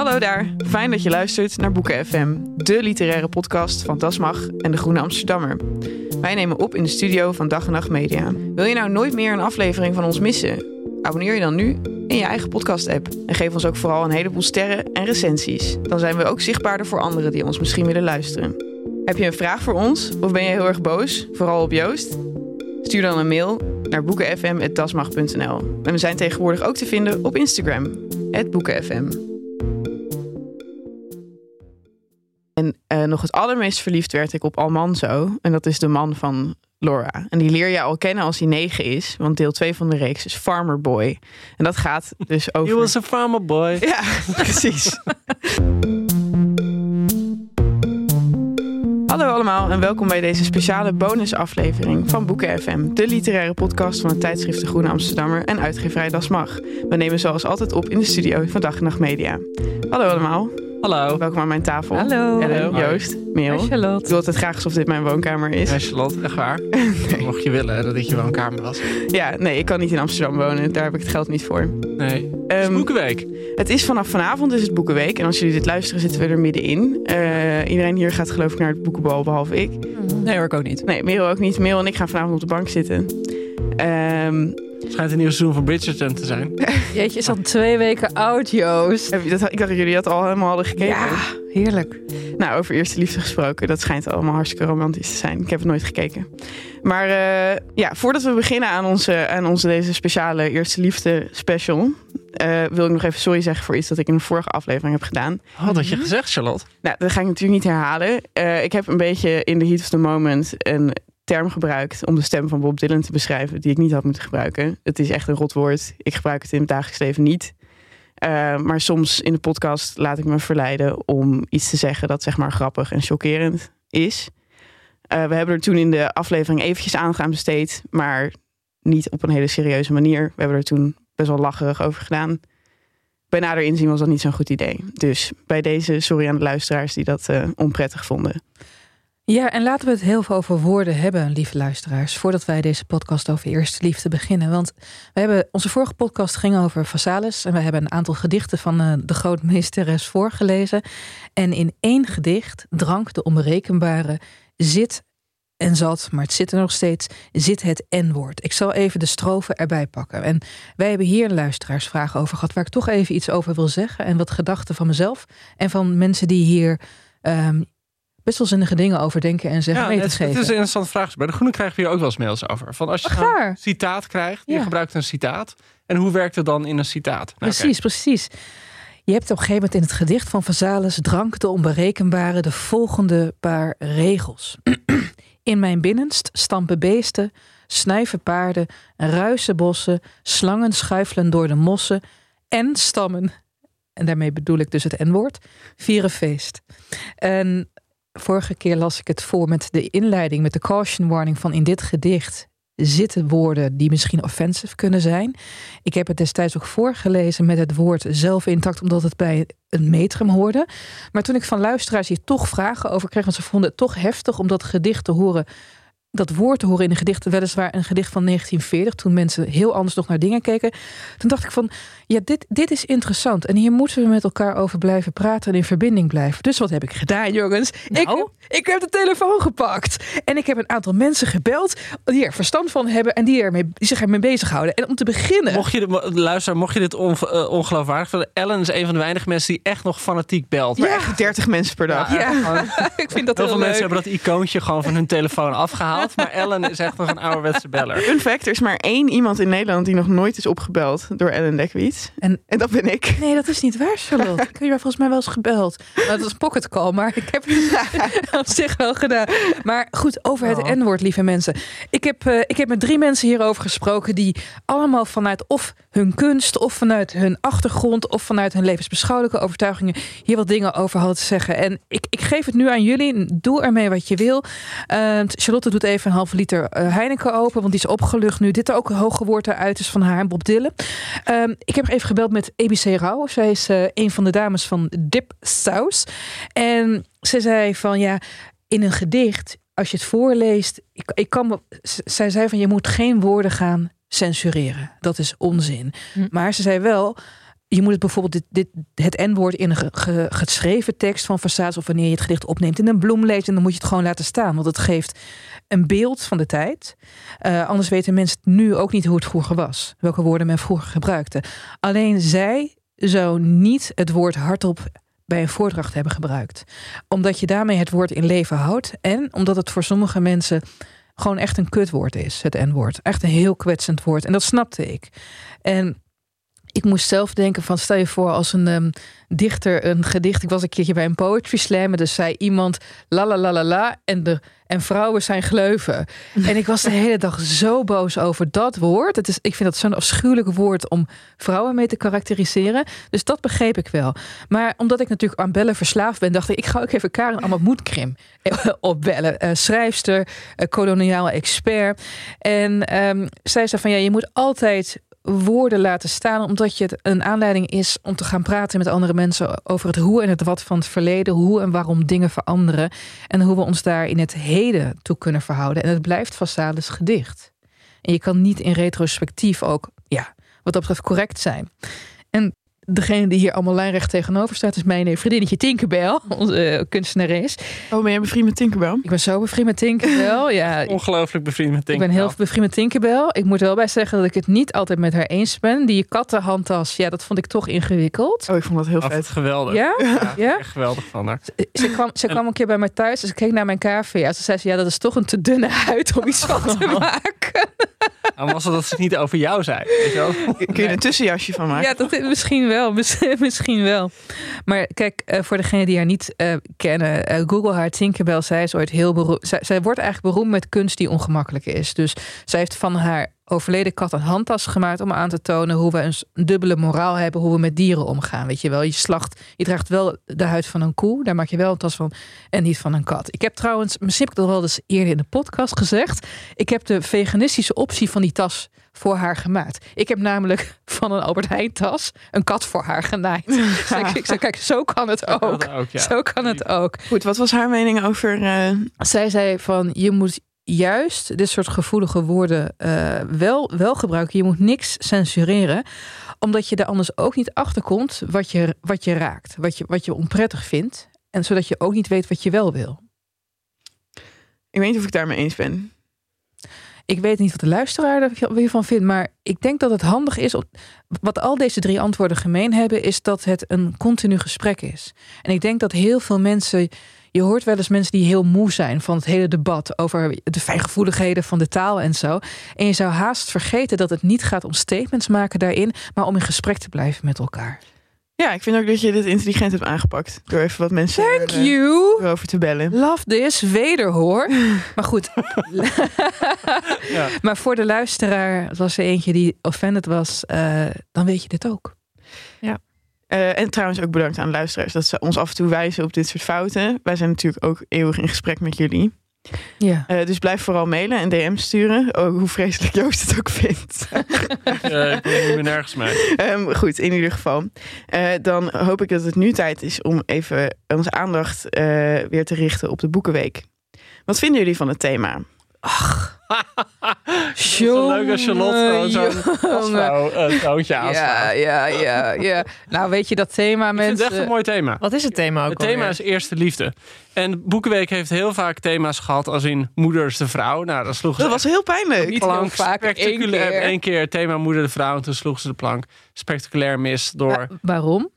Hallo daar, fijn dat je luistert naar Boeken FM, de literaire podcast van Dasmag en de Groene Amsterdammer. Wij nemen op in de studio van Dag en Nacht Media. Wil je nou nooit meer een aflevering van ons missen? Abonneer je dan nu in je eigen podcast-app en geef ons ook vooral een heleboel sterren en recensies. Dan zijn we ook zichtbaarder voor anderen die ons misschien willen luisteren. Heb je een vraag voor ons of ben je heel erg boos, vooral op Joost? Stuur dan een mail naar boekenfm.dasmag.nl. En we zijn tegenwoordig ook te vinden op Instagram, boekenfm. En eh, nog het allermeest verliefd werd ik op Almanzo. En dat is de man van Laura. En die leer je al kennen als hij negen is. Want deel 2 van de reeks is Farmer Boy. En dat gaat dus over... He was a farmer boy. Ja, precies. Hallo allemaal en welkom bij deze speciale bonusaflevering van Boeken FM, de literaire podcast van het tijdschrift De Groene Amsterdammer en uitgeverij Das Mag. We nemen zoals altijd op in de studio van Dag en Nacht Media. Hallo allemaal. Hallo. Welkom aan mijn tafel. Hallo. Ellen. Joost, Merel. Hi, Charlotte. Ik wil altijd graag alsof dit mijn woonkamer is. Ja, Charlotte, echt waar. Mocht je willen dat dit je woonkamer was. Ja, nee, ik kan niet in Amsterdam wonen. Daar heb ik het geld niet voor. Nee. Het is Ehm, Boekenweek. Het is vanaf vanavond, dus het Boekenweek. En als jullie dit luisteren, zitten we er middenin. Eh, iedereen hier gaat geloof ik naar het boekenbal, behalve ik. Nee hoor, ik ook niet. Nee, Merel ook niet. Merel en ik gaan vanavond op de bank zitten. Ehm, Schijnt een nieuw seizoen van Bridgerton te zijn. Jeetje, is al twee weken oud, Joost. heb je dat, ik dacht dat jullie dat al helemaal hadden gekeken. Ja, heerlijk. Nou, over eerste liefde gesproken. Dat schijnt allemaal hartstikke romantisch te zijn. Ik heb het nooit gekeken. Maar eh, ja, voordat we beginnen aan onze, aan onze deze speciale eerste liefde special... eh, wil ik nog even sorry zeggen voor iets dat ik in de vorige aflevering heb gedaan. Wat had je gezegd, Charlotte? Nou, dat ga ik natuurlijk niet herhalen. Eh, ik heb een beetje in the heat of the moment een term gebruikt om de stem van Bob Dylan te beschrijven die ik niet had moeten gebruiken. Het is echt een rot woord. Ik gebruik het in het dagelijks leven niet. Eh, maar soms in de podcast laat ik me verleiden om iets te zeggen dat zeg maar grappig en chockerend is. Eh, we hebben er toen in de aflevering eventjes aangaan besteed, maar niet op een hele serieuze manier. We hebben er toen best wel lacherig over gedaan. Bij nader inzien was dat niet zo'n goed idee. Dus bij deze, sorry aan de luisteraars die dat eh, onprettig vonden. Ja, en laten we het heel veel over woorden hebben, lieve luisteraars, voordat wij deze podcast over eerste liefde beginnen. Want we hebben, onze vorige podcast ging over Vasalis en we hebben een aantal gedichten van eh, de grootmeesteres voorgelezen. En in één gedicht, Drank de onberekenbare, zit en zat, maar het zit er nog steeds, zit het N-woord. Ik zal even de strofen erbij pakken. En wij hebben hier een luisteraarsvraag over gehad, waar ik toch even iets over wil zeggen. En wat gedachten van mezelf en van mensen die hier ehm, best wel zinnige dingen over denken en zeggen mee te het, is een interessante vraag. Bij de Groene krijgen we hier ook wel eens mails over. Van als je Ach, waar? een citaat krijgt, je Ja. gebruikt een citaat. En hoe werkt het dan in een citaat? Nou. Precies, precies. Je hebt op een gegeven moment in het gedicht van Vazalis Drank de onberekenbare de volgende paar regels. in mijn binnenst stampen beesten, snuiven paarden, ruisen bossen, slangen schuifelen door de mossen en stammen. En daarmee bedoel ik dus het N-woord. Vieren feest. En vorige keer las ik het voor met de inleiding, met de caution warning van in dit gedicht zitten woorden die misschien offensive kunnen zijn. Ik heb het destijds ook voorgelezen met het woord zelf intact, omdat het bij een metrum hoorde. Maar toen ik van luisteraars hier toch vragen over kreeg, want ze vonden het toch heftig om dat gedicht te horen. Dat woord te horen in een gedicht, weliswaar een gedicht van 1940, toen mensen heel anders nog naar dingen keken. Toen dacht ik van, ja, dit, dit is interessant. En hier moeten we met elkaar over blijven praten en in verbinding blijven. Dus wat heb ik gedaan, jongens? Ik, Nou? heb, ik heb de telefoon gepakt. En ik heb een aantal mensen gebeld die er verstand van hebben en die, ermee, die zich ermee bezighouden. En om te beginnen. Mocht je, dit- luister, mocht je dit on, eh, ongeloofwaardig vinden, Ellen is een van de weinige mensen die echt nog fanatiek belt. Maar echt 30 mensen per dag. Ja, ik vind dat Heel heel veel mensen hebben dat icoontje gewoon van hun telefoon afgehaald. Maar Ellen is echt nog een ouderwetse beller. Fun fact, er is maar één iemand in Nederland die nog nooit is opgebeld door Ellen Dekwits. En- En, dat ben ik. Nee, dat is niet waar, Charlotte. Ik heb je volgens mij wel eens gebeld. Nou, dat was pocket call, maar ik heb het op zich wel gedaan. Maar goed, over het Oh. N-woord, lieve mensen. Ik heb, eh, ik heb met drie mensen hierover gesproken die allemaal vanuit of hun kunst, of vanuit hun achtergrond, of vanuit hun levensbeschouwelijke overtuigingen hier wat dingen over hadden te zeggen. En ik, ik geef het nu aan jullie. Doe ermee wat je wil. Eh, Charlotte doet even een halve liter eh, Heineken open, want die is opgelucht nu. Dit er ook hoge woord eruit is van haar en Bob Dylan. Ehm, ik heb even gebeld met ABC Rauw. Zij is eh, een van de dames van Dip Saus. En ze zei van ja, in een gedicht, als je het voorleest, ik, ik kan zij zei van je moet geen woorden gaan censureren. Dat is onzin. Hm. Maar ze zei wel. Je moet het bijvoorbeeld dit, dit, het N-woord in een ge- ge- geschreven tekst van Versace of wanneer je het gedicht opneemt in een bloem leest en dan moet je het gewoon laten staan, want het geeft een beeld van de tijd. Eh, anders weten mensen nu ook niet hoe het vroeger was, welke woorden men vroeger gebruikte. Alleen zij zou niet het woord hardop bij een voordracht hebben gebruikt. Omdat je daarmee het woord in leven houdt. En omdat het voor sommige mensen gewoon echt een kutwoord is, het N-woord. Echt een heel kwetsend woord. En dat snapte ik. En ik moest zelf denken van, stel je voor als een ehm, dichter een gedicht. Ik was een keertje bij een poetry slam. en Dus zei iemand la la la la la. En, de, en vrouwen zijn gleuven. En ik was de hele dag zo boos over dat woord. Het is, ik vind dat zo'n afschuwelijk woord om vrouwen mee te karakteriseren. Dus dat begreep ik wel. Maar omdat ik natuurlijk aan bellen verslaafd ben, dacht ik, ik ga ook even Karen Amatmoedkrim opbellen. Eh, schrijfster, eh, koloniaal expert. En ehm, zij zei van ja, je moet altijd woorden laten staan, omdat je het een aanleiding is om te gaan praten met andere mensen over het hoe en het wat van het verleden, hoe en waarom dingen veranderen en hoe we ons daar in het heden toe kunnen verhouden. En het blijft Vassales gedicht. En je kan niet in retrospectief ook, ja, wat dat betreft correct zijn. En degene die hier allemaal lijnrecht tegenover staat, is mijn vriendinnetje Tinkerbell, onze eh, kunstenares. Oh, ben jij bevriend met Tinkerbell? Ik ben zo bevriend met Tinkerbell. Ja, Ongelooflijk bevriend met ik Tinkerbell. ben heel bevriend met Tinkerbell. Ik moet wel bij zeggen dat ik het niet altijd met haar eens ben. Die kattenhandtas, ja, dat vond ik toch ingewikkeld. Oh, ik vond dat heel vet. geweldig. Ja? Ja, Ja? Echt geweldig van haar. Ze kwam, ze kwam een keer bij mij thuis. Dus ik keek naar mijn cavia. Ze zei ze, ja, dat is toch een te dunne huid om iets van te maken. Dan was het dat ze het niet over jou zei. Weet je wel? Kun je er een tussenjasje van maken? Ja, dat is misschien wel. mis- Misschien wel. Maar kijk, eh, voor degenen die haar niet eh, kennen. eh, Google haar Tinkerbell. Zij is ooit heel beroemd. Zij, wordt eigenlijk beroemd met kunst die ongemakkelijk is. Dus zij heeft van haar overleden kat een handtas gemaakt om aan te tonen hoe we een dubbele moraal hebben, hoe we met dieren omgaan. Weet je wel, je slacht, je draagt wel de huid van een koe, daar maak je wel een tas van en niet van een kat. Ik heb trouwens, misschien heb ik dat wel eens eerder in de podcast gezegd, ik heb de veganistische optie van die tas voor haar gemaakt. Ik heb namelijk van een Albert Heijn tas een kat voor haar genaaid. Dus ik, ik zei, kijk, zo kan het ook. Dat ook, ja. Zo kan het ook. Goed, wat was haar mening over... eh, Zij zei van je moet juist dit soort gevoelige woorden eh, wel, wel gebruiken. Je moet niks censureren. Omdat je er anders ook niet achter komt wat je, wat je raakt. Wat je, wat je onprettig vindt. En zodat je ook niet weet wat je wel wil. ik weet niet of ik daarmee eens ben. Ik weet niet wat de luisteraar er hiervan vindt. Maar ik denk dat het handig is. Wat al deze drie antwoorden gemeen hebben. Is dat het een continu gesprek is. En ik denk dat heel veel mensen. Je hoort wel eens mensen die heel moe zijn van het hele debat over de fijngevoeligheden van de taal en zo. En je zou haast vergeten dat het niet gaat om statements maken daarin, maar om in gesprek te blijven met elkaar. Ja, ik vind ook dat je dit intelligent hebt aangepakt. Door even wat mensen Thank eh, you. erover te bellen. Love this, wederhoor. Maar goed. Ja. Maar voor de luisteraar, het was er eentje die offended was, eh, dan weet je dit ook. Eh, en trouwens ook bedankt aan de luisteraars dat ze ons af en toe wijzen op dit soort fouten. Wij zijn natuurlijk ook eeuwig in gesprek met jullie. Ja. Eh, dus blijf vooral mailen en DM sturen. Oh, hoe vreselijk Joost het ook vindt. Eh, ik ben nergens mee. Ehm, goed, in ieder geval. Eh, dan hoop ik dat het nu tijd is om even onze aandacht eh, weer te richten op de Boekenweek. Wat vinden jullie van het thema? Het is wel leuk als Charlotte zo'n uh, toontje aanslaat. Ja, ja, ja, ja. Nou, weet je dat thema, Ik vind mensen. het echt een mooi thema. Wat is het thema ook Het thema alweer? is eerste liefde. En Boekenweek heeft heel vaak thema's gehad als in moeders de vrouw. Nou, dat sloeg ze Dat was heel pijnlijk. Niet heel plank vaak, één keer. Eén keer thema moeder de vrouw en toen sloeg ze de plank spectaculair mis door... Wa- waarom?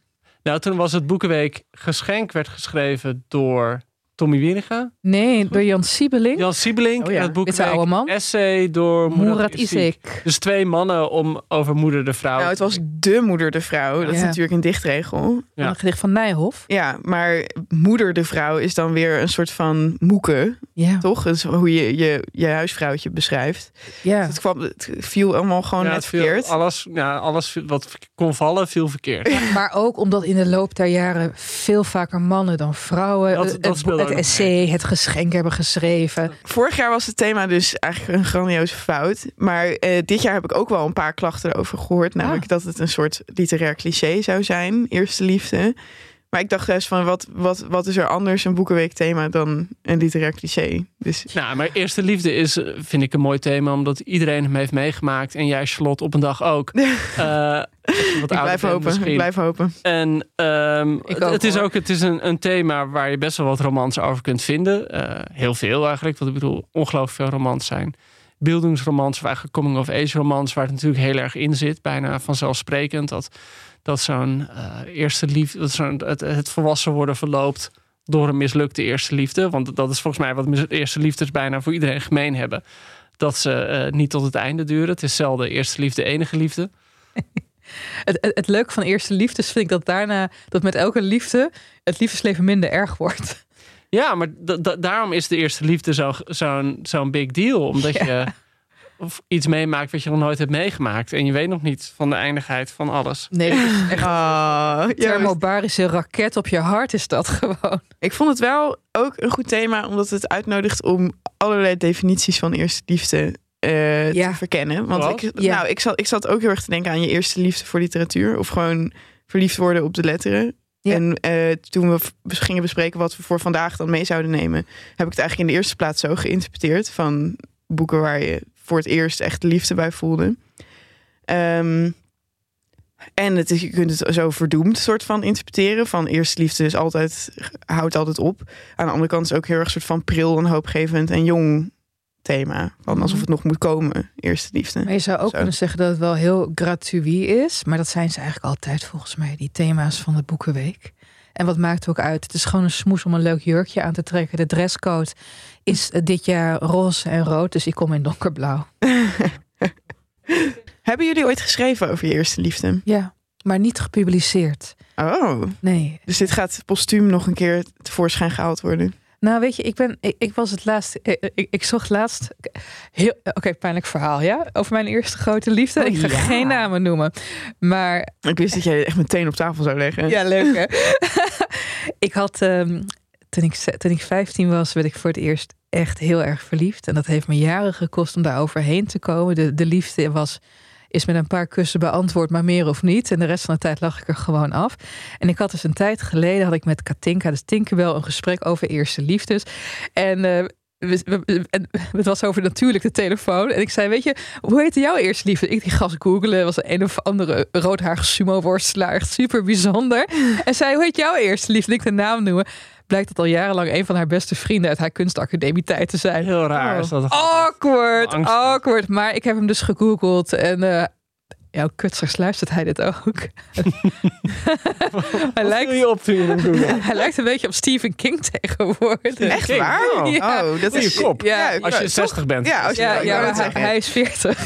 Nou, toen was het Boekenweek geschenk werd geschreven door Tommy Wieringa. Nee, door Jan Siebelink. Jan Siebelink. Oh ja, het boek dit is een oude man. Essay door Murat Isik. Isik. Dus twee mannen om over moeder de vrouw. Nou, het was de moeder de vrouw. Dat is natuurlijk een dichtregel. Ja. Een gedicht van Nijhoff. Ja, maar moeder de vrouw is dan weer een soort van moeke, Ja, toch? Dat is hoe je je, je huisvrouwtje beschrijft. ja. Het, kwam, het viel allemaal gewoon Ja, net het viel- verkeerd. Alles, ja, alles wat kon vallen, viel verkeerd. Maar ook omdat in de loop der jaren veel vaker mannen dan vrouwen Dat- het, dat het, essay, het geschenk hebben geschreven. Vorig jaar was het thema dus eigenlijk een grandioze fout. Maar eh, dit jaar heb ik ook wel een paar klachten erover gehoord. Namelijk dat het een soort literair cliché zou zijn. Eerste liefde. Maar ik dacht juist van, wat, wat, wat is er anders een Boekenweek thema dan een literair cliché? Dus Nou, maar Eerste Liefde is, eh, vind ik, een mooi thema. Omdat iedereen hem heeft meegemaakt. En jij, Charlotte, op een dag ook. Wat ik blijf hopen, ik blijf hopen. En ehm, Ik het, is ook het is een, een thema waar je best wel wat romans over kunt vinden. Eh, heel veel eigenlijk. Want ik bedoel, ongelooflijk veel romans zijn. Beeldingsromans of eigenlijk coming-of-age romans... waar het natuurlijk heel erg in zit. Bijna vanzelfsprekend. Dat, dat zo'n eh, eerste liefde... Dat zo'n, het, het volwassen worden verloopt door een mislukte eerste liefde. Want dat is volgens mij wat eerste liefdes bijna voor iedereen gemeen hebben. Dat ze eh, niet tot het einde duren. Het is zelden eerste liefde, enige liefde. Het, het, het leuke van eerste liefdes vind ik dat daarna, dat met elke liefde, het liefdesleven minder erg wordt. Ja, maar da- da- daarom is de eerste liefde zo- zo'n zo'n big deal. Omdat Ja. je iets meemaakt wat je nog nooit hebt meegemaakt. En je weet nog niet van de eindigheid van alles. Nee, dat is echt Ah, een ja, thermobarische raket op je hart is dat gewoon. ik vond het wel ook een goed thema, omdat het uitnodigt om allerlei definities van eerste liefde eh, Ja. te verkennen. Want Wat? ik, Ja. nou, ik, zat, ik zat ook heel erg te denken aan je eerste liefde voor literatuur. Of gewoon verliefd worden op de letteren. Ja. En eh, toen we gingen bespreken wat we voor vandaag dan mee zouden nemen, heb ik het eigenlijk in de eerste plaats zo geïnterpreteerd. Van boeken waar je voor het eerst echt liefde bij voelde. Ehm, en het is, je kunt het zo verdoemd soort van interpreteren. Van eerste liefde is altijd, houdt altijd op. Aan de andere kant is het ook heel erg soort van pril en hoopgevend en jong thema. Van alsof het nog moet komen, eerste liefde. Maar je zou ook Zo. kunnen zeggen dat het wel heel gratuit is. Maar dat zijn ze eigenlijk altijd volgens mij, die thema's van de Boekenweek. En wat maakt het ook uit? Het is gewoon een smoes om een leuk jurkje aan te trekken. De dresscode is eh, dit jaar roze en rood, dus ik kom in donkerblauw. Hebben jullie ooit geschreven over je eerste liefde? Ja, maar niet gepubliceerd. Oh, Nee. dus dit gaat postuum nog een keer tevoorschijn gehaald worden. Nou, weet je, ik ben, ik, ik was het laatst, ik, ik, ik zocht laatst, heel, oké, pijnlijk verhaal, ja, over mijn eerste grote liefde. Oh, ik ga ja. geen namen noemen, maar Ik wist dat jij echt meteen op tafel zou leggen. Ja, leuk hè? ik had, ehm, toen, ik, toen ik 15 was, werd ik voor het eerst echt heel erg verliefd. En dat heeft me jaren gekost om daar overheen te komen. De, de liefde was, is met een paar kussen beantwoord, maar meer of niet. En de rest van de tijd lag ik er gewoon af. En ik had dus een tijd geleden, had ik met Katinka, dus Tinkerbell, een gesprek over eerste liefdes. En... en het was over natuurlijk de telefoon. En ik zei, weet je, hoe heette jouw eerste liefde? Ik die gas googelen. was een of andere roodhaarige sumo-worstelaar. Echt super bijzonder. En zij, hoe heet jouw eerste liefde? En ik de naam noemen. Blijkt dat al jarenlang een van haar beste vrienden uit haar kunstacademie tijd te zijn. Heel raar Oh. is dat. Awkward, awkward. Maar ik heb hem dus gegoogeld en... ja, kut, straks luistert hij dit ook. hij, lijkt, je je hij lijkt een beetje op Stephen King tegenwoordig. Echt King. waar? Oh. Ja. Oh, dat is kop. Ja, ik- Als je toch? 60 bent. Ja, als je, Ja, hij, zeggen. hij is 40.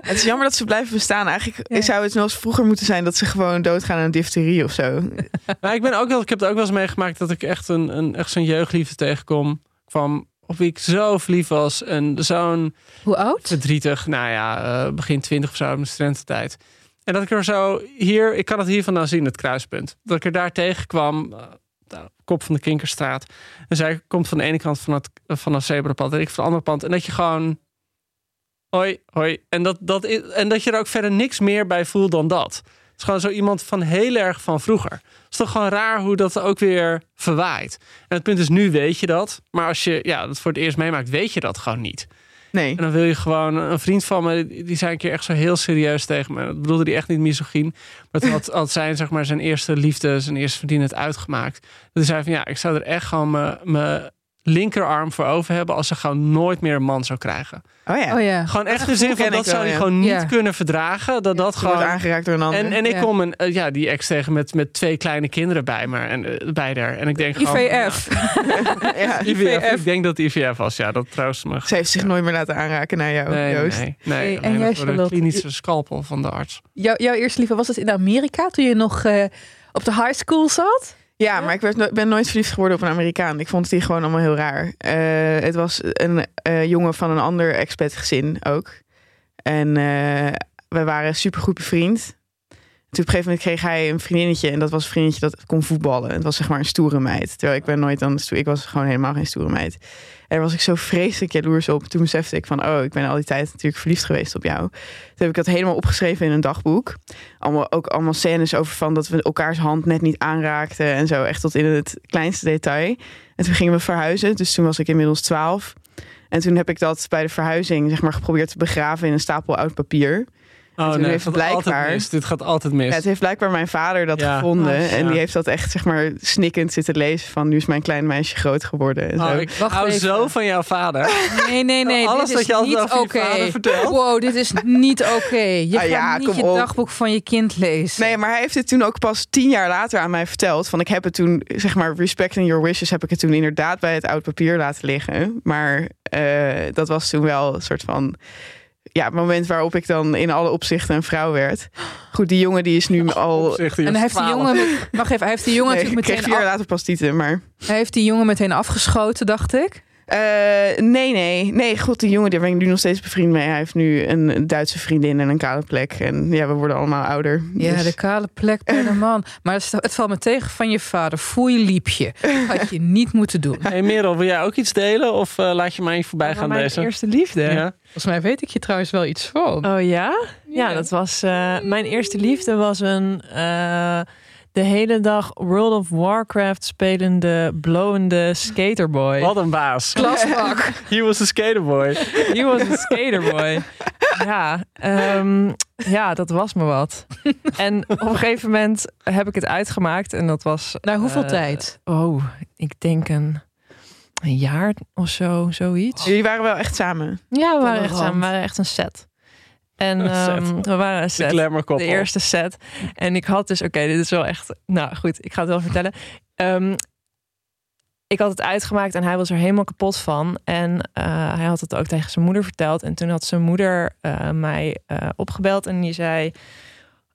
Het is jammer dat ze blijven bestaan. Eigenlijk Ja. zou het zoals vroeger moeten zijn dat ze gewoon doodgaan aan difterie of zo. Maar ik, ben ook wel, ik heb het ook wel eens meegemaakt dat ik echt, een, een, echt zo'n jeugdliefde tegenkom. Kwam op wie ik zo verliefd was. En zo'n Hoe oud? verdrietig, nou ja, eh, begin twintig of zo, mijn studententijd. En dat ik er zo hier, ik kan het hier vandaan zien, het kruispunt. Dat ik er daar tegenkwam, eh, kop van de Kinkerstraat. En zij komt van de ene kant van het, van het zebrapad en ik van de andere kant. En dat je gewoon, hoi, hoi. En dat, dat, is- en dat je er ook verder niks meer bij voelt dan dat. Het is gewoon zo iemand van heel erg van vroeger. Het is toch gewoon raar hoe dat ook weer verwaait. En het punt is, nu weet je dat. Maar als je ja, dat voor het eerst meemaakt, weet je dat gewoon niet. Nee. En dan wil je gewoon een vriend van me, die die zei een keer echt zo heel serieus tegen me. Dat bedoelde hij echt niet misogyn. Maar toen had, had zijn, zeg maar, zijn eerste liefde, zijn eerste het uitgemaakt. Dat hij zei van ja, ik zou er echt gewoon me- linkerarm voor over hebben als ze gewoon nooit meer een man zou krijgen. Oh ja. Oh ja. Gewoon echt de zin van dat wel, zou je ja. gewoon niet Ja. kunnen verdragen. Dat dat wordt gewoon. aangeraakt door een ander. En, en ik Ja. kom een, eh, ja, die ex tegen met, met twee kleine kinderen bij me en eh, bij haar. En ik denk gewoon. IVF. ja. IVF. IVF. Ik denk dat het IVF was. Ja, dat troost me. Ze heeft zich nooit meer laten aanraken naar jou, Nee, Joost. nee, nee. Hey, en jij, Charlotte? klinische scalpel van de arts. Jouw, jouw eerste liefde, was het in Amerika toen je nog eh, op de high school zat? Ja, maar ik werd ben nooit verliefd geworden op een Amerikaan. Ik vond die gewoon allemaal heel raar. Eh, het was een eh, jongen van een ander expat gezin ook. En eh, we waren supergoed bevriend. Toen op een gegeven moment kreeg hij een vriendinnetje. En dat was een vriendinnetje dat kon voetballen. Het was zeg maar een stoere meid. Terwijl ik ben nooit dan... Ik was gewoon helemaal geen stoere meid. En was ik zo vreselijk jaloers op. Toen besefte ik van... Oh, ik ben al die tijd natuurlijk verliefd geweest op jou. Toen heb ik dat helemaal opgeschreven in een dagboek. Allemaal, ook allemaal scènes over van dat we elkaars hand net niet aanraakten. En zo echt tot in het kleinste detail. En toen gingen we verhuizen. Dus toen was ik inmiddels 12. En toen heb ik dat bij de verhuizing zeg maar geprobeerd te begraven in een stapel oud papier. Oh toen nee, heeft het gaat blijkbaar- altijd mis. Dit gaat altijd mis. Ja, het heeft blijkbaar mijn vader dat Ja. gevonden. Oh, en ja. die heeft dat echt, zeg maar, snikkend zitten lezen van... nu is mijn klein meisje groot geworden. En zo. Oh, ik Wacht hou even. zo van jouw vader. Nee, nee, nee. Alles dit wat is je altijd niet over je vader vertelt. Wow, dit is niet oké. Je Ah, gaat niet je op. dagboek van je kind lezen. Nee, maar hij heeft het toen ook pas tien jaar later aan mij verteld. Van ik heb het toen, zeg maar, respecting your wishes, heb ik het toen inderdaad bij het oud papier laten liggen. Maar eh, dat was toen wel een soort van. Ja, het moment waarop ik dan in alle opzichten een vrouw werd. Goed, die jongen die is nu al. En hij heeft die 12. jongen, wacht even, hij heeft die jongen Nee, ik natuurlijk kreeg meteen, vier jaar af- later pas tieten, maar. hij heeft die jongen meteen afgeschoten, dacht ik. Eh, nee, nee. Nee, god, die jongen, daar ben ik nu nog steeds bevriend mee. Hij heeft nu een Duitse vriendin en een kale plek. En ja, we worden allemaal ouder. Ja, Dus- de kale plek bij de man. Maar het, het valt me tegen van je vader. Foei liepje. Had je niet moeten doen. Hey Merel, wil jij ook iets delen? Of eh, laat je mij voorbij gaan mijn deze? eerste liefde. Ja? Volgens mij weet ik je trouwens wel iets van. Oh ja? Ja, Ja. dat was. eh, mijn eerste liefde was een. De hele dag World of Warcraft spelende, blowende skaterboy. Wat een baas. Klasbak. He was a skaterboy. He was een skaterboy. Ja, ehm, ja, dat was me wat. En op een gegeven moment heb ik het uitgemaakt. En dat was. Na hoeveel eh, tijd? Oh, ik denk een, een jaar of zo, zoiets. Jullie waren wel echt samen. Ja, we waren echt samen. We waren echt een set. En ehm, we waren een set. De eerste set. En ik had dus, oké, dit is wel echt. Nou goed, ik ga het wel vertellen. Ehm, ik had het uitgemaakt en hij was er helemaal kapot van. En eh, hij had het ook tegen zijn moeder verteld. En toen had zijn moeder eh, mij eh, opgebeld en die zei.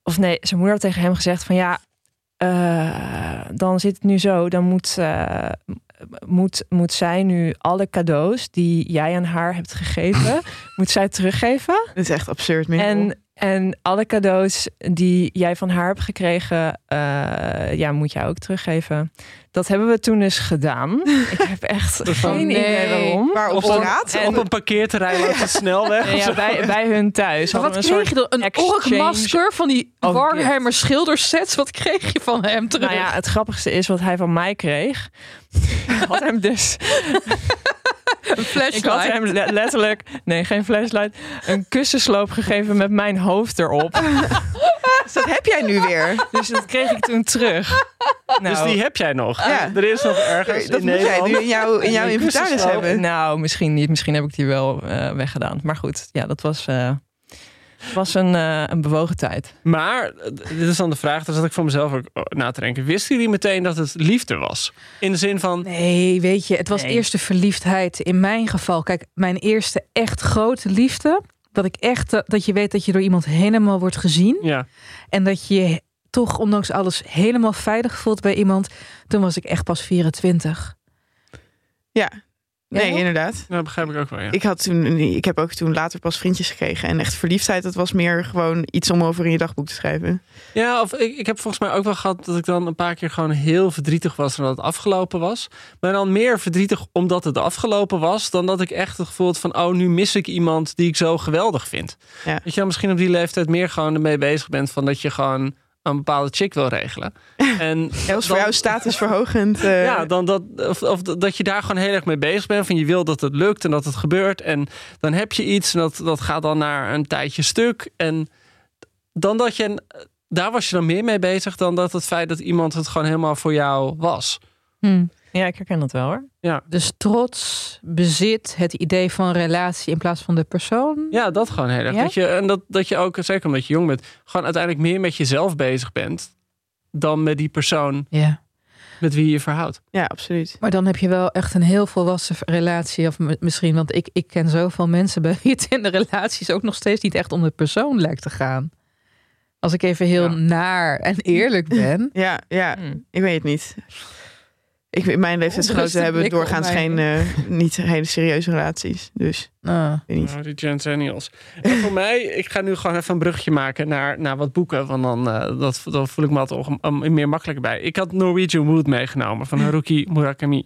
Of nee, zijn moeder had tegen hem gezegd van ja. dan zit het nu zo, dan moet, moet, moet zij nu alle cadeaus die jij aan haar hebt gegeven, moet zij teruggeven. Dat is echt absurd. En, en alle cadeaus die jij van haar hebt gekregen, eh, ja, moet jij ook teruggeven. Dat hebben we toen dus gedaan. Ik heb echt geen nee. idee waarom. Waar op Op straat? En- Op een parkeerterrein langs de snelweg. Nee, of ja, bij, bij hun thuis. Maar wat we kreeg je dan? Een orkmasker van die Oh, Warhammer schildersets. Wat kreeg je van hem terug? Nou ja, het grappigste is wat hij van mij kreeg. Ik had hem dus een flashlight. Ik had hem le- letterlijk, nee, geen flashlight, een kussensloop gegeven met mijn hoofd erop. Dus dat heb jij nu weer. Dus dat kreeg ik toen terug. Nou, Dus die heb jij nog. Ja. Er is nog ergens Dat in moet jij nu in, jouw in jouw inventaris hebben. nou, misschien niet. Misschien heb ik die wel eh, weggedaan. Maar goed, ja, dat was, eh, was een, eh, een bewogen tijd. Maar, eh, dit is dan de vraag, daar zat ik voor mezelf ook na te denken. Wisten jullie meteen dat het liefde was? In de zin van, Nee, weet je, het was Nee. eerste verliefdheid. In mijn geval, kijk, mijn eerste echt grote liefde. Dat ik echt, eh, dat je weet dat je door iemand helemaal wordt gezien. ja, En dat je je toch, ondanks alles, helemaal veilig voelt bij iemand. Toen was ik echt pas 24. Ja. Nee, Ja? inderdaad. dat begrijp ik ook wel, ja. Ik, had toen, ik heb ook toen later pas vriendjes gekregen. En echt verliefdheid, dat was meer gewoon iets om over in je dagboek te schrijven. Ja, of ik, ik heb volgens mij ook wel gehad dat ik dan een paar keer gewoon heel verdrietig was omdat het afgelopen was. Maar dan meer verdrietig omdat het afgelopen was, dan dat ik echt het gevoel had van, oh, nu mis ik iemand die ik zo geweldig vind. Ja. Dat je dan misschien op die leeftijd meer gewoon ermee bezig bent van dat je gewoon een bepaalde chick wil regelen. En Dat was voor jou statusverhogend. eh, Ja, dan dat, of, of dat je daar gewoon heel erg mee bezig bent. Van je wil dat het lukt en dat het gebeurt. En dan heb je iets en dat, dat gaat dan naar een tijdje stuk. En dan dat je, daar was je dan meer mee bezig dan dat het feit dat iemand het gewoon helemaal voor jou was. Hm. Ja, ik herken dat wel hoor. Dus trots, bezit, het idee van relatie in plaats van de persoon. Ja, dat gewoon heel erg. Ja? Dat je, en dat, dat je ook, zeker omdat je jong bent, gewoon uiteindelijk meer met jezelf bezig bent dan met die persoon Ja. met wie je je verhoudt. Ja, absoluut. Maar dan heb je wel echt een heel volwassen relatie. Of misschien, want ik, ik ken zoveel mensen bij wie het in de relaties ook nog steeds niet echt om de persoon lijkt te gaan. Als ik even heel Ja. naar en eerlijk ben. Ja, ja, Hm. ik weet het niet. Ik, weet- mijn leeftijdsgenoten hebben doorgaans geen, eh, niet hele serieuze relaties. Dus, Ah. ik weet niet. Nou, die. En voor mij, ik ga nu gewoon even een bruggetje maken naar, naar wat boeken. Want dan, eh, dat, dan voel ik me altijd om, om- meer makkelijker bij. Ik had Norwegian Wood meegenomen van Haruki Murakami.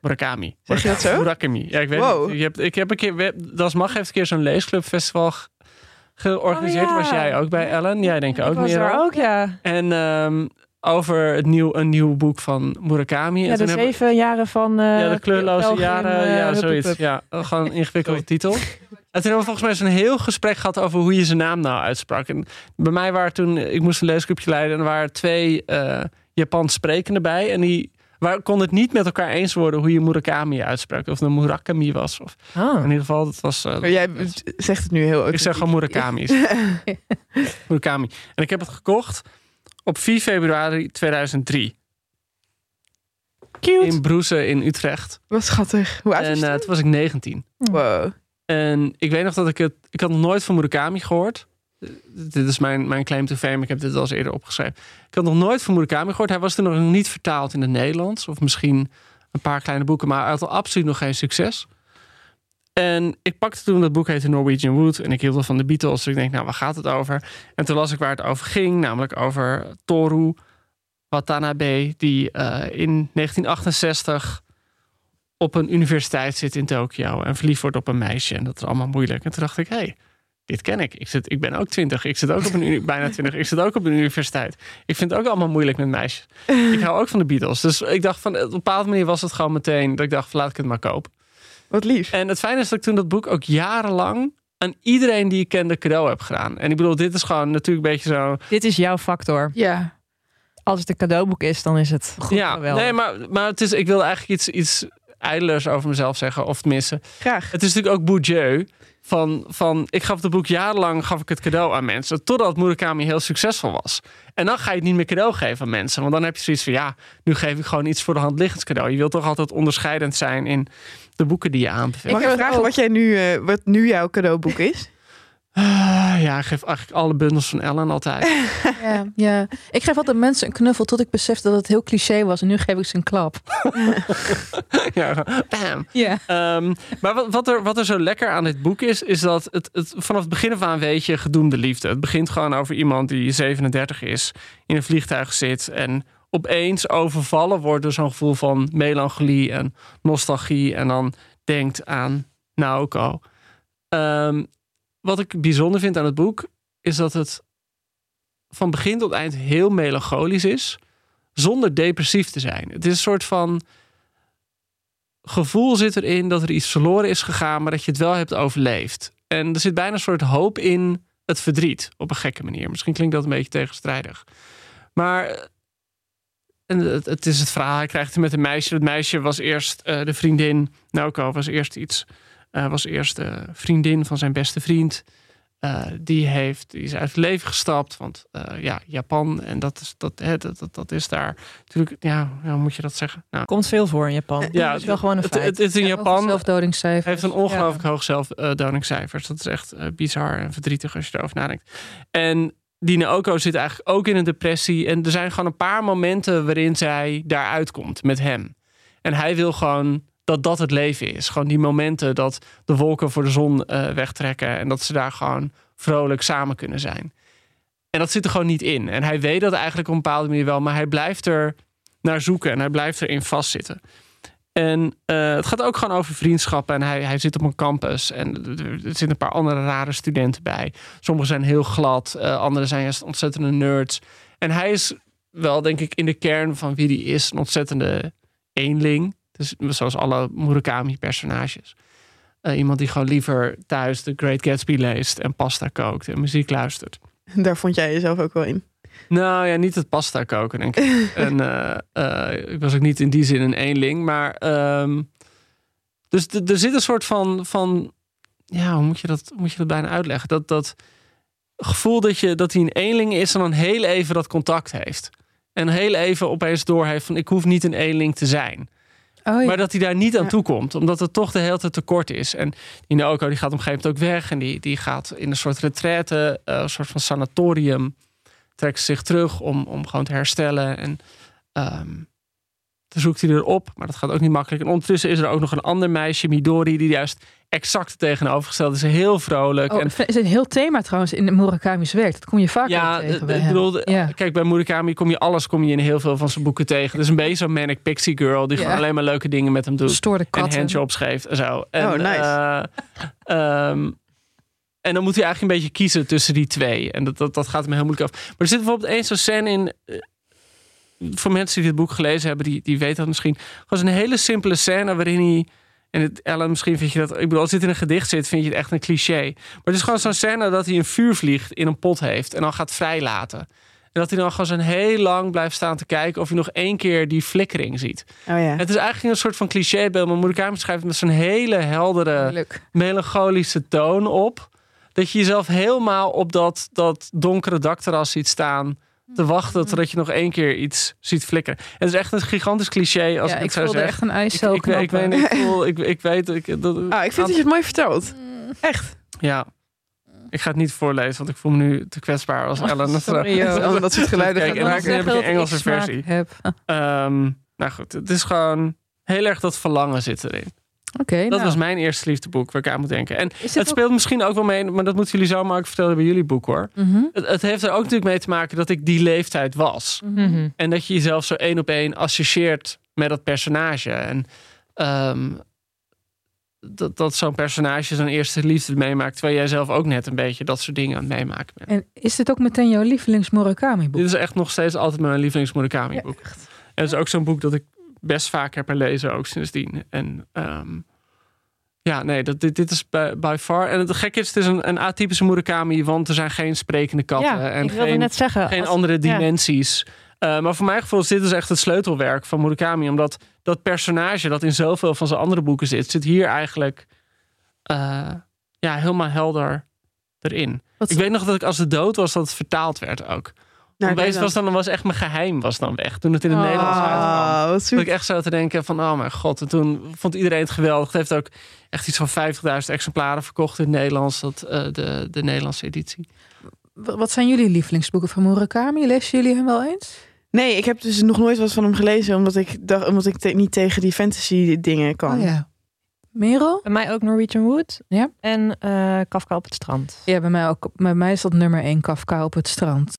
Murakami. Zeg je dat zo? Murakami. Ja, ik weet Wow. het. Je hebt, ik heb een keer, Das Mag heeft een keer zo'n leesclubfestival ge- georganiseerd. Oh, ja. Was jij ook bij Ellen? Jij denk ik ook ik was meer. ook, ja. En ehm, over het nieuw, een nieuw boek van Murakami. Ja, en de hebben- zeven jaren van... eh, ja, de kleurloze jaren. en, eh, ja, zoiets. Ja, gewoon een ingewikkelde titel. En toen hebben we volgens mij zo'n heel gesprek gehad over hoe je zijn naam nou uitsprak. En bij mij waren toen, ik moest een leesgroepje leiden en er waren twee eh Japans sprekenden bij. En die waar, konden het niet met elkaar eens worden hoe je Murakami uitsprak. Of het een Murakami was. Of, Ah. in ieder geval, dat was... Maar jij zegt het nu heel ik zeg gewoon Murakami. Murakami. En ik heb het gekocht op 4 februari 2003. Cute. In Broeze in Utrecht. Wat schattig. Hoe oud En was eh, je toen was ik 19. toen? Wow. En ik weet nog dat ik het... Ik had nog nooit van Murakami gehoord. Eh, Dit is mijn, mijn claim to fame. Ik heb dit al eens eerder opgeschreven. Ik had nog nooit van Murakami gehoord. Hij was toen nog niet vertaald in het Nederlands. Of misschien een paar kleine boeken. Maar hij had al absoluut nog geen succes. En ik pakte toen dat boek heette Norwegian Wood. En ik hield van de Beatles. Dus ik denk, nou, waar gaat het over? En toen las ik waar het over ging. Namelijk over Toru Watanabe. Die eh, in 1968 op een universiteit zit in Tokio. En verliefd wordt op een meisje. En dat is allemaal moeilijk. En toen dacht ik, hé, hey, dit ken ik. Ik, zit, ik ben ook twintig. Ik zit ook op een bijna twintig. Ik zit ook op een universiteit. Ik vind het ook allemaal moeilijk met meisjes. ik hou ook van de Beatles. Dus ik dacht van, op een bepaalde manier was het gewoon meteen dat ik dacht, laat ik het maar kopen. Wat lief. En het fijne is dat ik toen dat boek ook jarenlang aan iedereen die ik kende cadeau heb gedaan. En ik bedoel, dit is gewoon natuurlijk een beetje zo. Dit is jouw factor. Ja, Als het een cadeauboek is, dan is het goed ja, geweldig. nee, maar, maar het is, ik wilde eigenlijk iets, iets ijdelers over mezelf zeggen. Of tenminste, Graag. Het is natuurlijk ook Bourdieu. Van, van, ik gaf het boek jarenlang gaf ik het cadeau aan mensen. Totdat Murakami heel succesvol was. En dan ga je het niet meer cadeau geven aan mensen. Want dan heb je zoiets van, ja, nu geef ik gewoon iets voor de hand liggend cadeau. Je wilt toch altijd onderscheidend zijn in de boeken die je aanbeveelt. Mag ik vragen ook. wat, jij nu, eh, wat nu jouw cadeauboek is? Ah, ja, ik geef eigenlijk alle bundels van Ellen altijd. ja, ja. Ik geef altijd mensen een knuffel tot ik besef dat het heel cliché was. En nu geef ik ze een klap. ja, bam. Ja. Ehm, maar wat, wat, er, wat er zo lekker aan dit boek is, is dat het, het vanaf het begin af aan weet je gedoemde liefde. Het begint gewoon over iemand die 37 is, in een vliegtuig zit en opeens overvallen wordt door zo'n gevoel van melancholie en nostalgie en dan denkt aan Naoko. Ehm, wat ik bijzonder vind aan het boek is dat het van begin tot eind heel melancholisch is, zonder depressief te zijn. Het is een soort van gevoel zit erin dat er iets verloren is gegaan, maar dat je het wel hebt overleefd. En er zit bijna een soort hoop in het verdriet, op een gekke manier. Misschien klinkt dat een beetje tegenstrijdig. Maar en het, het is het verhaal, hij krijgt het met een meisje. Het meisje was eerst eh, de vriendin, Naoko was eerst iets, eh, was eerst de vriendin van zijn beste vriend. Eh, die, heeft, die is uit het leven gestapt, want eh, ja, Japan en dat is, dat, hè, dat, dat, dat is daar natuurlijk, ja, hoe moet je dat zeggen? Nou, Komt veel voor in Japan. Ja, dat is wel gewoon een het, feit. het, het is in Japan Zelfdodingscijfers. heeft een ongelooflijk hoog zelfdodingscijfers. Dat is echt bizar en verdrietig als je erover nadenkt. En die Naoko zit eigenlijk ook in een depressie. En er zijn gewoon een paar momenten waarin zij daaruit komt met hem. En hij wil gewoon dat dat het leven is. Gewoon die momenten dat de wolken voor de zon eh, wegtrekken. En dat ze daar gewoon vrolijk samen kunnen zijn. En dat zit er gewoon niet in. En hij weet dat eigenlijk op een bepaalde manier wel. Maar hij blijft er naar zoeken. En hij blijft erin vastzitten. En eh, het gaat ook gewoon over vriendschappen. En hij, hij zit op een campus. En er zitten een paar andere rare studenten bij. Sommigen zijn heel glad. eh anderen zijn juist ontzettende nerds. En hij is wel, denk ik, in de kern van wie hij is... een ontzettende eenling. Dus zoals alle Murakami-personages. Eh, iemand die gewoon liever thuis The Great Gatsby leest... en pasta kookt en muziek luistert. Daar vond jij jezelf ook wel in. Nou ja, niet het pasta koken, denk ik. en eh, ik was ook niet in die zin een eenling. Maar ehm, dus er zit een soort van, van ja, hoe moet je dat, hoe moet je dat bijna uitleggen? Dat, dat gevoel dat, je, dat hij een eenling is en dan heel even dat contact heeft. En heel even opeens doorheeft van ik hoef niet een eenling te zijn. Oh, ja. Maar dat hij daar niet aan Ja. toe komt. Omdat het toch de hele tijd tekort is. En die Naoko die gaat op een gegeven moment ook weg. En die, die gaat in een soort retraite. eh, een soort van sanatorium. Trekt zich terug om, om gewoon te herstellen. En ehm toen zoekt hij erop. Maar dat gaat ook niet makkelijk. En ondertussen is er ook nog een ander meisje. Midori. Die juist exact het tegenovergestelde is. Heel vrolijk. Oh, en het is een heel thema trouwens in Murakami's werk. Dat kom je vaak ja, tegen ik bij hem. bedoel, Ja. kijk, bij Murakami kom je alles kom je in heel veel van zijn boeken tegen. Dus een beetje zo'n manic pixie girl die Ja. gewoon alleen maar leuke dingen met hem doet. Stoorde En handjobs geeft en zo. En, Oh, nice. eh, ehm, en dan moet hij eigenlijk een beetje kiezen tussen die twee. En dat, dat, dat gaat hem heel moeilijk af. Maar er zit bijvoorbeeld één zo'n scène in. eh, voor mensen die dit boek gelezen hebben, die, die weten dat misschien. Gewoon een hele simpele scène waarin hij. En het, Ellen, misschien vind je dat. Ik bedoel, als dit in een gedicht zit, vind je het echt een cliché. Maar het is gewoon zo'n scène dat hij een vuurvlieg in een pot heeft. En dan gaat vrijlaten. En dat hij dan gewoon zo'n heel lang blijft staan te kijken of hij nog één keer die flikkering ziet. Oh ja. Het is eigenlijk een soort van clichébeeld, maar Murakami schrijft met zo'n hele heldere, Leuk. melancholische toon op. Dat je jezelf helemaal op dat, dat donkere dakterras ziet staan te wachten totdat je nog één keer iets ziet flikkeren. En het is echt een gigantisch cliché als ja, ik het zo zeg. echt een Ik, ijscel ik, weet- ik, weet, ik, voel, ik, ik weet ik, dat, Ah, ik vind dat je het mooi vertelt. Echt. ja. Ik ga het niet voorlezen, want ik voel me nu te kwetsbaar als Ellen het sorry, we dat soort geluiden Kijk, en dan heb ik een Engelse versie. Heb. Ehm, nou goed, het is gewoon heel erg dat verlangen zit erin. Dat nou. was mijn eerste liefdeboek waar ik aan moet denken. En het ook- speelt misschien ook wel mee, maar dat moeten jullie zomaar ook vertellen bij jullie boek hoor. Mhm. Het, het heeft er ook natuurlijk mee te maken dat ik die leeftijd was. Mhm. En dat je jezelf zo één op één associeert met dat personage. En ehm, dat, dat zo'n personage zijn eerste liefde meemaakt. Terwijl jij zelf ook net een beetje dat soort dingen aan het meemaken bent. En is dit ook meteen jouw lievelings Murakami boek? Dit is echt nog steeds altijd mijn lievelings Murakami boek. En het is ook zo'n boek dat ik best vaak heb herlezen, ook sindsdien. En ehm, ja, nee, dat, dit, dit is by, by far. En het gekke is, het is een, een atypische Murakami, want er zijn geen sprekende katten. Ja, en ik wilde geen, net zeggen. geen als- andere ja. dimensies. Eh, maar voor mijn gevoel is dit dus echt het sleutelwerk van Murakami. Omdat dat personage dat in zoveel van zijn andere boeken zit, zit hier eigenlijk eh, ja, helemaal helder erin. Wat- Ik weet nog dat ik als het dood was, dat het vertaald werd ook. Nou, Opeens was dan was echt mijn geheim was dan weg. Toen het in het Nederlands uitkwam. Wat Dat ik echt zo te denken van, oh mijn god. En toen vond iedereen het geweldig. Het heeft ook echt iets van 50.000 exemplaren verkocht in het Nederlands. Dat, eh, de, de Nederlandse editie. Wat zijn jullie lievelingsboeken van Murakami? Lezen jullie hem wel eens? Nee, ik heb dus nog nooit wat van hem gelezen, omdat ik, dacht, omdat ik te- niet tegen die fantasy dingen kan. Oh ja. Merel? Bij mij ook Norwegian Wood. Ja. En eh, Kafka op het strand. Ja, bij mij ook. Bij mij is dat nummer 1 Kafka op het strand.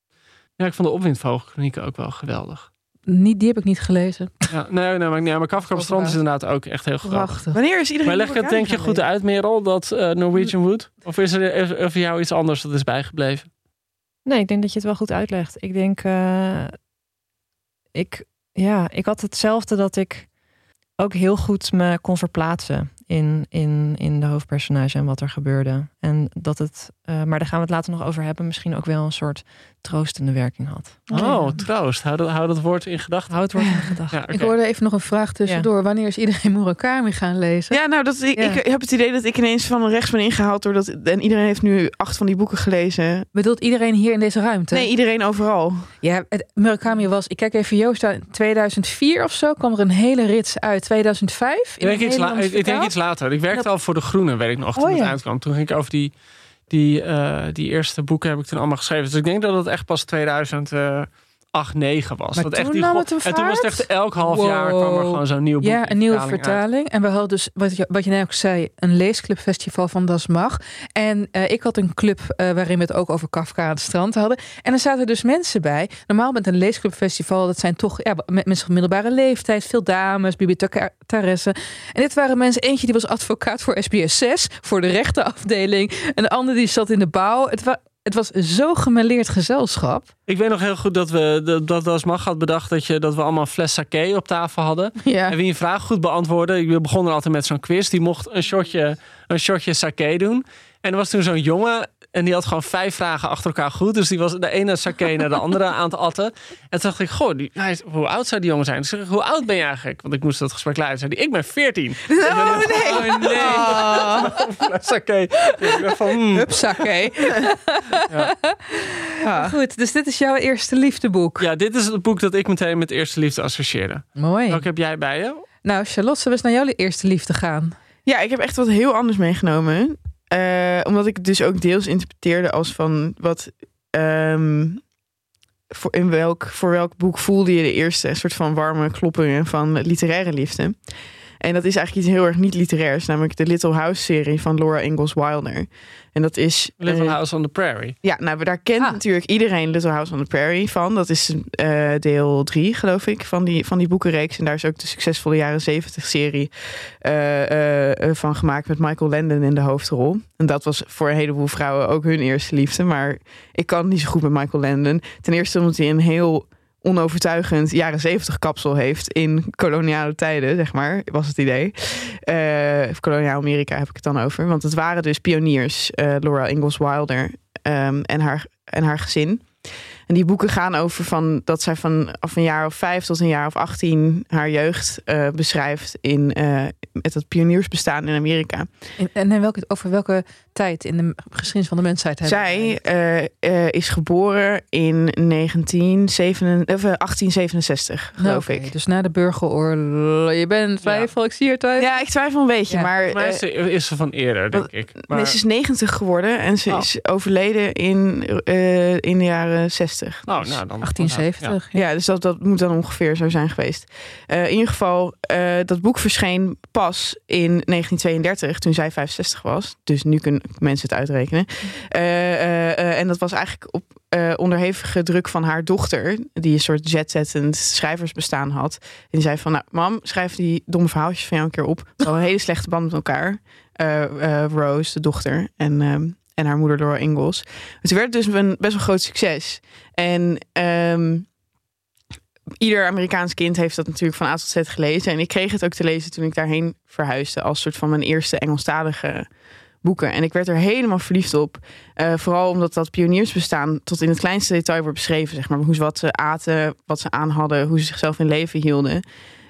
Ja, ik vond de opwindvogelklinieken ook wel geweldig. Niet, die heb ik niet gelezen. Ja, nee, nee, maar, nee, maar Kafka op strand is inderdaad ook echt heel geweldig. Prachtig. Wanneer is iedereen Maar leg het denk je goed uit, Merel, dat eh, Norwegian Wood? Of is er is er voor jou iets anders dat is bijgebleven? Nee, ik denk dat je het wel goed uitlegt. Ik denk, eh, ik, ja, ik had hetzelfde dat ik ook heel goed me kon verplaatsen in, in, in de hoofdpersonage en wat er gebeurde. En dat het, eh, maar daar gaan we het later nog over hebben, misschien ook wel een soort troostende werking had. Oh, ja. troost. Hou dat, hou dat woord in gedachten. Houd het woord in gedachten. Ja. Ik hoorde even nog een vraag tussendoor. Wanneer is iedereen Murakami gaan lezen? Ja, nou, dat, ik, Ja. ik heb het idee dat ik ineens van rechts ben ingehaald. Doordat, en iedereen heeft nu acht van die boeken gelezen. Bedoelt iedereen hier in deze ruimte? Nee, iedereen overal. Ja, het, Murakami was, ik kijk even Joost, aan, 2004 of zo kwam er een hele rits uit. 2005? Ik denk, iets la- ik, denk iets later. Ik werkte Dat- al voor De Groene, weet ik nog, toen Oh, het ja. uitkwam. Toen ging ik over die, die, eh, die eerste boeken heb ik toen allemaal geschreven. Dus ik denk dat het echt pas 2008, 9 was. Maar dat toen echt die nam het een en toen was het echt elk half jaar kwam er gewoon zo'n nieuw boek. Ja, een nieuwe vertaling uit. En we hadden dus, wat je, wat je net ook zei, een leesclubfestival van Das Mag. En eh, ik had een club eh, waarin we het ook over Kafka aan het strand hadden. En er zaten dus mensen bij. Normaal met een leesclubfestival, dat zijn toch ja, met mensen van middelbare leeftijd. Veel dames, bibliothecaressen. En dit waren mensen, eentje die was advocaat voor SBS 6, voor de rechtenafdeling. En de andere die zat in de bouw. Het, wa het was zo gemêleerd gezelschap. Ik weet nog heel goed dat we dat, dat als mag had bedacht dat, je, dat we allemaal een fles sake op tafel hadden. Ja. En wie een vraag goed beantwoordde, ik begon er altijd met zo'n quiz, die mocht een shotje, een shotje sake doen. En er was toen zo'n jongen, En die had gewoon vijf vragen achter elkaar goed. Dus die was de ene sake naar de andere aan het atten. En toen dacht ik, goh, die, hij is- hoe oud zou die jongen zijn? Dus ik zeg, hoe oud ben je eigenlijk? Want ik moest dat gesprek. Zei die, ik ben 14. Oh, nee. Oh nee. Sake. Ik dacht van, hmm. Hupsakee. Ah. Goed, dus dit is jouw eerste liefdeboek. Ja, dit is het boek dat ik meteen met eerste liefde associeerde. Mooi. Welke heb jij bij je? Nou, Charlotte, zullen we eens naar jouw eerste liefde gaan? Ja, ik heb echt wat heel anders meegenomen. Eh, omdat ik het dus ook deels interpreteerde als van wat. ehm, voor, in welk, voor welk boek voelde je de eerste soort van warme kloppingen van literaire liefde? En dat is eigenlijk iets heel erg niet literairs, namelijk de Little House serie van Laura Ingalls Wilder. En dat is. Little eh, House on the Prairie. Ja, nou, daar kent Ah. natuurlijk iedereen Little House on the Prairie van. Dat is eh, deel drie, geloof ik, van die, van die boekenreeks. En daar is ook de succesvolle jaren zeventig serie eh, eh, eh, van gemaakt met Michael Landon in de hoofdrol. En dat was voor een heleboel vrouwen ook hun eerste liefde. Maar ik kan niet zo goed met Michael Landon. Ten eerste omdat hij een heel onovertuigend jaren zeventig kapsel heeft in koloniale tijden, zeg maar, was het idee. Eh, of koloniaal Amerika heb ik het dan over. Want het waren dus pioniers, eh, Laura Ingalls Wilder ehm, en, haar, en haar gezin. En die boeken gaan over van dat zij vanaf een jaar of vijf tot een jaar of achttien haar jeugd eh, beschrijft in eh, met het pioniersbestaan in Amerika. En, en in welke, over welke tijd in de geschiedenis van de mensheid hebben Zij eh, eh, is geboren in 1967, of, eh, 1867, geloof Nou, oké, ik. Dus na de burgeroorlog. Je bent twijfel, ik zie er twijfel. Ja, ik twijfel een beetje, Ja. maar Maar eh, is, ze- is ze van eerder, denk ik. Maar, nee, ze is 90 geworden en ze Oh. is overleden in, eh, in de jaren 60. Oh, Dus- nou, dan, 1870. Ja, dus dat, dat moet dan ongeveer zo zijn geweest. Eh, in ieder geval, eh, dat boek verscheen pas in 1932, toen zij 65 was. Dus nu kunnen mensen het uitrekenen. Eh, en dat was eigenlijk op eh, onderhevige druk van haar dochter, die een soort jetzettend schrijversbestaan had. En die zei van, nou, mam, schrijf die domme verhaaltjes van jou een keer op. We hadden een hele slechte band met elkaar. Eh, eh, Rose, de dochter, en, ehm, en haar moeder Laura Ingalls. Het werd dus een best wel groot succes. En ehm, ieder Amerikaans kind heeft dat natuurlijk van A tot Z gelezen. En ik kreeg het ook te lezen toen ik daarheen verhuisde. Als soort van mijn eerste Engelstalige boeken. En ik werd er helemaal verliefd op. Eh, vooral omdat dat pioniersbestaan tot in het kleinste detail wordt beschreven. Zeg maar. Hoe ze wat ze aten, wat ze aan hadden, hoe ze zichzelf in leven hielden.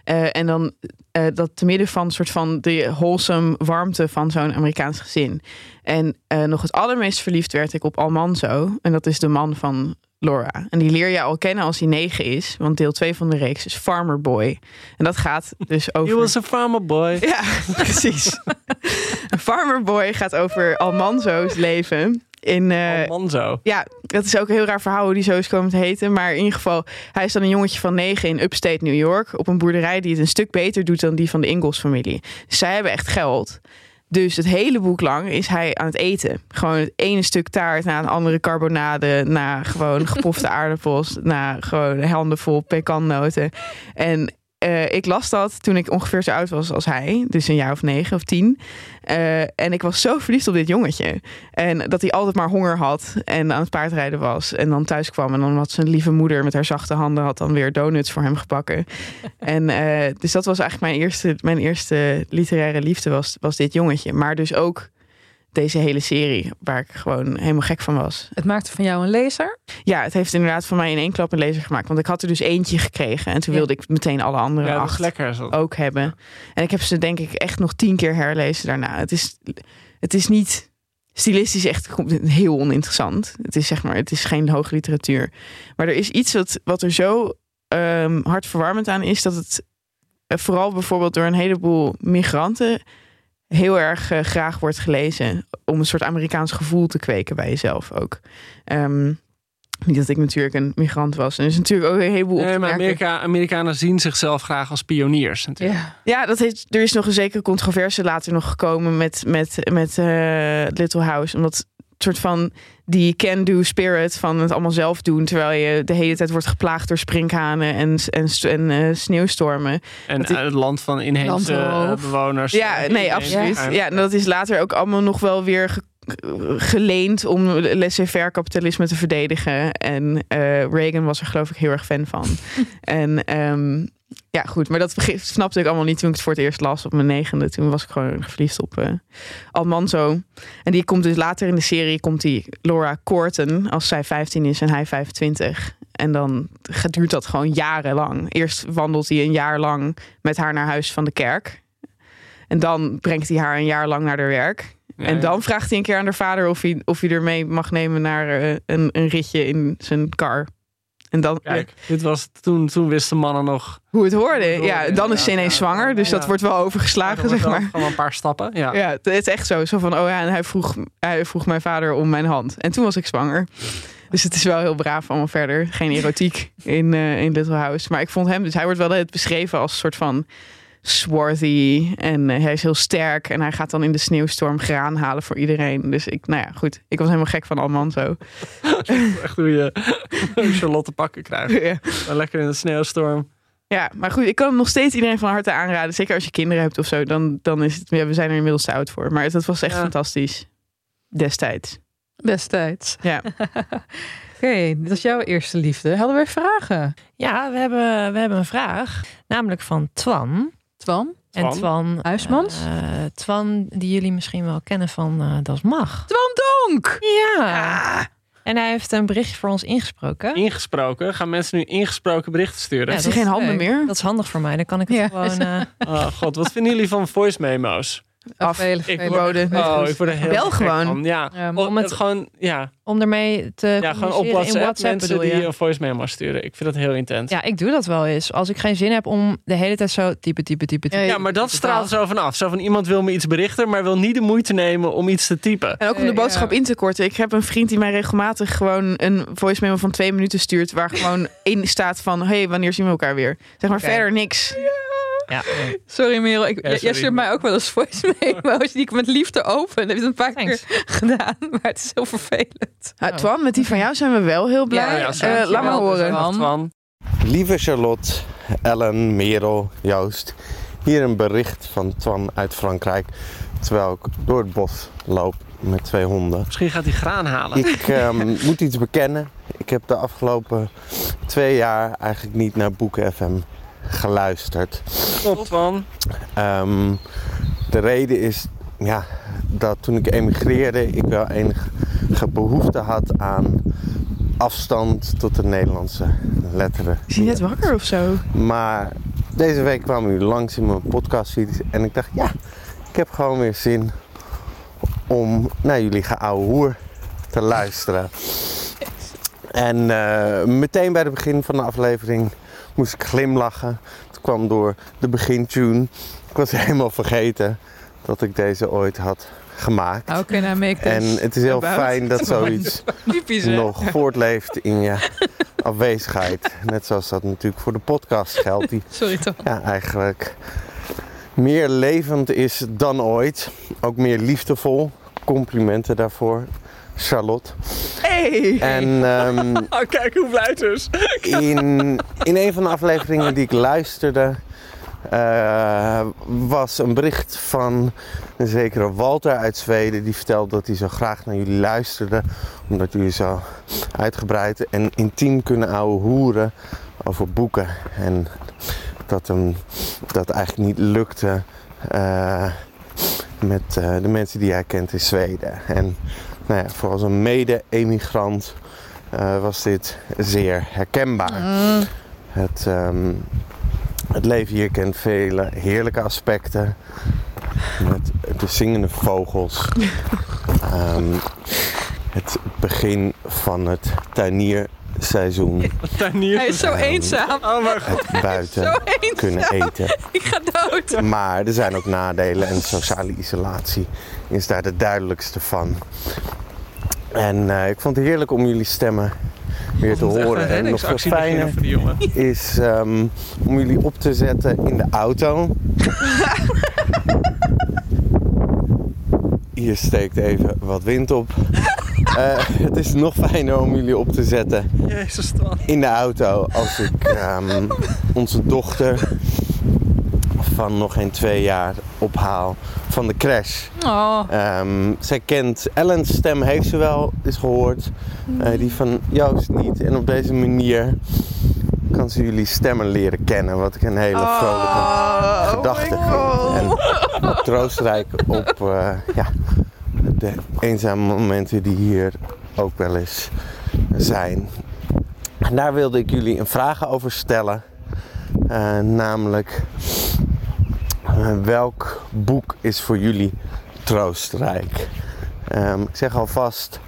Eh, en dan eh, dat te midden van soort van de wholesome warmte van zo'n Amerikaans gezin. En eh, nog het allermeest verliefd werd ik op Almanzo. En dat is de man van Laura. En die leer je al kennen als hij negen is. Want deel 2 van de reeks is Farmer Boy. En dat gaat dus over... He was a farmer boy. Ja, precies. Een Farmer Boy gaat over Almanzo's leven. In, Oh, man zo. ja, dat is ook een heel raar verhaal hoe die zo is komen te heten. Maar in ieder geval, hij is dan een jongetje van negen in upstate New York. Op een boerderij die het een stuk beter doet dan die van de Ingalls familie. Dus zij hebben echt geld. Dus het hele boek lang is hij aan het eten. Gewoon het ene stuk taart na een andere carbonade. Na gewoon gepofte aardappels. Na gewoon handen vol pekannoten. En eh, ik las dat toen ik ongeveer zo oud was als hij. Dus een jaar of negen of tien. Eh, en ik was zo verliefd op dit jongetje. En dat hij altijd maar honger had. En aan het paardrijden was. En dan thuis kwam. En dan had zijn lieve moeder met haar zachte handen... had dan weer donuts voor hem gebakken. en eh, dus dat was eigenlijk mijn eerste, mijn eerste literaire liefde was, was dit jongetje. Maar dus ook deze hele serie. Waar ik gewoon helemaal gek van was. Het maakte van jou een lezer. Ja, het heeft inderdaad voor mij in één klap een lezer gemaakt. Want ik had er dus eentje gekregen. En toen Ja. wilde ik meteen alle andere Ja, acht lekker. Zo. ook hebben. En ik heb ze denk ik echt nog tien keer herlezen daarna. Het is, het is niet stilistisch echt heel oninteressant. Het is zeg maar, het is geen hoge literatuur. Maar er is iets wat, wat er zo ehm hartverwarmend aan is dat het eh, vooral bijvoorbeeld door een heleboel migranten heel erg eh, graag wordt gelezen om een soort Amerikaans gevoel te kweken bij jezelf ook. Ehm, niet dat ik natuurlijk een migrant was. En er is natuurlijk ook een heleboel op Nee, maar. Amerika, Amerikanen zien zichzelf graag als pioniers. Natuurlijk. Ja. Ja, dat heeft, er is nog een zekere controverse later nog gekomen met, met, met eh, Little House. Omdat soort van die can-do spirit van het allemaal zelf doen. Terwijl je de hele tijd wordt geplaagd door sprinkhanen en, en, en eh, sneeuwstormen. En Dat is- het land van inheemse bewoners. Ja, nee, absoluut. Ja. Ja, en dat is later ook allemaal nog wel weer ge- geleend om laissez-faire kapitalisme te verdedigen. En eh, Reagan was er geloof ik heel erg fan van. en, ehm, ja, goed. Maar dat snapte ik allemaal niet toen ik het voor het eerst las op mijn negende. Toen was ik gewoon verliefd op eh Almanzo. En die komt dus later in de serie, komt die Laura Corten als zij 15 is en hij 25. En dan duurt dat gewoon jarenlang. Eerst wandelt hij een jaar lang met haar naar huis van de kerk. En dan brengt hij haar een jaar lang naar haar werk. en dan vraagt hij een keer aan haar vader of hij, of hij er mee mag nemen naar eh, een, een ritje in zijn car. En dan, Kijk, dit was toen, toen wisten mannen nog. hoe het hoorde. Hoe het Ja, dan is ze ineens zwanger. Dus dat wordt wel overgeslagen, Er zeg maar. Gewoon een paar stappen. Ja. Ja, het is echt zo. Zo van, oh ja, en hij vroeg, hij vroeg mijn vader om mijn hand. En toen was ik zwanger. Dus het is wel heel braaf allemaal verder. Geen erotiek in, eh, in Little House. Maar ik vond hem, dus hij wordt wel het beschreven als een soort van swarthy. En eh, hij is heel sterk. En hij gaat dan in de sneeuwstorm graan halen voor iedereen. Dus ik, nou ja, goed. Ik was helemaal gek van Alman zo. Echt hoe je hoe Charlotte pakken krijgt. ja. Dan lekker in de sneeuwstorm. Ja, maar goed, ik kan hem nog steeds iedereen van harte aanraden. Zeker als je kinderen hebt of zo, dan, dan is het. Ja, we zijn er inmiddels te oud voor. Maar dat was echt Ja. fantastisch. Destijds. Destijds. Ja. Oké, dit was jouw eerste liefde. Hadden we vragen? Ja, we hebben, we hebben een vraag. Namelijk van Twan. Twan? En Twan? Huismans? eh, Twan, die jullie misschien wel kennen van eh Das Mag. Twan Donk! Ja. En hij heeft een berichtje voor ons ingesproken. Ingesproken. Gaan mensen nu ingesproken berichten sturen? Ja, Heeft dat hij geen is handen leuk. meer? Dat is handig voor mij. Dan kan ik het Ja. gewoon... eh, Oh god, wat vinden jullie van voice memo's? Af. Ik word- Oh, ik word er heel Bel gewoon. van. Ja, Ja, om het- het gewoon, ja, om ermee te ja, gewoon op WhatsApp, in WhatsApp mensen bedoel die je? een voice memo sturen. Ik vind dat heel intens. Ja, ik doe dat wel eens. Als ik geen zin heb om de hele tijd zo typen, typen, typen, typen. Ja, maar dat straalt zo vanaf. Zo van iemand wil me iets berichten, maar wil niet de moeite nemen om iets te typen. En ook om de boodschap in te korten. Ik heb een vriend die mij regelmatig gewoon een voice memo van twee minuten stuurt. Waar gewoon in staat van: hey, wanneer zien we elkaar weer? Zeg maar verder niks. Ja. Sorry Merel, ik, Ja, jij stuurt mij ook wel eens voice memo's die ik met liefde open. Dat heb je het een paar Thanks. keer gedaan, maar het is heel vervelend. Ah, Twan, met die van jou zijn we wel heel blij. Ja, ja, Eh, dankjewel. laat maar horen. Twan. Twan. Lieve Charlotte, Ellen, Merel, Joost. Hier een bericht van Twan uit Frankrijk. Terwijl ik door het bos loop met twee honden. Misschien gaat hij graan halen. Ik ehm, moet iets bekennen. Ik heb de afgelopen twee jaar eigenlijk niet naar Boeken FM geluisterd. Top, Twan. Ehm, de reden is ja, dat toen ik emigreerde, ik wel enige behoefte had aan afstand tot de Nederlandse letteren. Is hij net wakker of zo? Maar deze week kwamen jullie langs in mijn podcastfeed en ik dacht, ja, ik heb gewoon weer zin om naar jullie geouwe hoer te luisteren. En eh, meteen bij het begin van de aflevering moest ik glimlachen. Het kwam door de begintune. Ik was helemaal vergeten dat ik deze ooit had gemaakt. How can I make? En het is heel fijn dat zoiets Typisch, nog voortleeft in je afwezigheid. Net zoals dat natuurlijk voor de podcast geldt. Die Sorry toch. ja, eigenlijk meer levend is dan ooit. Ook meer liefdevol. Complimenten daarvoor, Charlotte. Hey! En ehm, Oh, kijk hoe blij dus. in, in een van de afleveringen die ik luisterde, eh, was een bericht van een zekere Walter uit Zweden. Die vertelde dat hij zo graag naar jullie luisterde. Omdat jullie zo uitgebreid en intiem kunnen ouwe hoeren over boeken. En dat hem dat eigenlijk niet lukte eh, met eh, de mensen die hij kent in Zweden. En nou ja, voor als een mede-emigrant was dit zeer herkenbaar. Het, ehm, het leven hier kent vele heerlijke aspecten. Met de zingende vogels. Ehm, het begin van het tuinierseizoen. Tuinier. Hij is zo eenzaam. Oh mijn god. Het buiten Zo eenzaam. kunnen eten. Ik ga dood. Maar er zijn ook nadelen en sociale isolatie is daar de duidelijkste van. En eh, ik vond het heerlijk om jullie stemmen weer te horen. En nog veel fijner is ehm, om jullie op te zetten in de auto. Hier steekt even wat wind op. Eh, het is nog fijner om jullie op te zetten Jezus, in de auto als ik ehm, onze dochter van nog geen twee jaar ophaal van de crash. Oh, Ehm, zij kent Ellen's stem, heeft ze wel eens gehoord. Eh, die van Joost niet. En op deze manier kan ze jullie stemmen leren kennen. Wat ik een hele vrolijke Oh, gedachte vind. En troostrijk op eh, ja, de eenzame momenten die hier ook wel eens zijn. En daar wilde ik jullie een vraag over stellen. Eh, namelijk, welk boek is voor jullie troostrijk? Ehm, ik zeg alvast,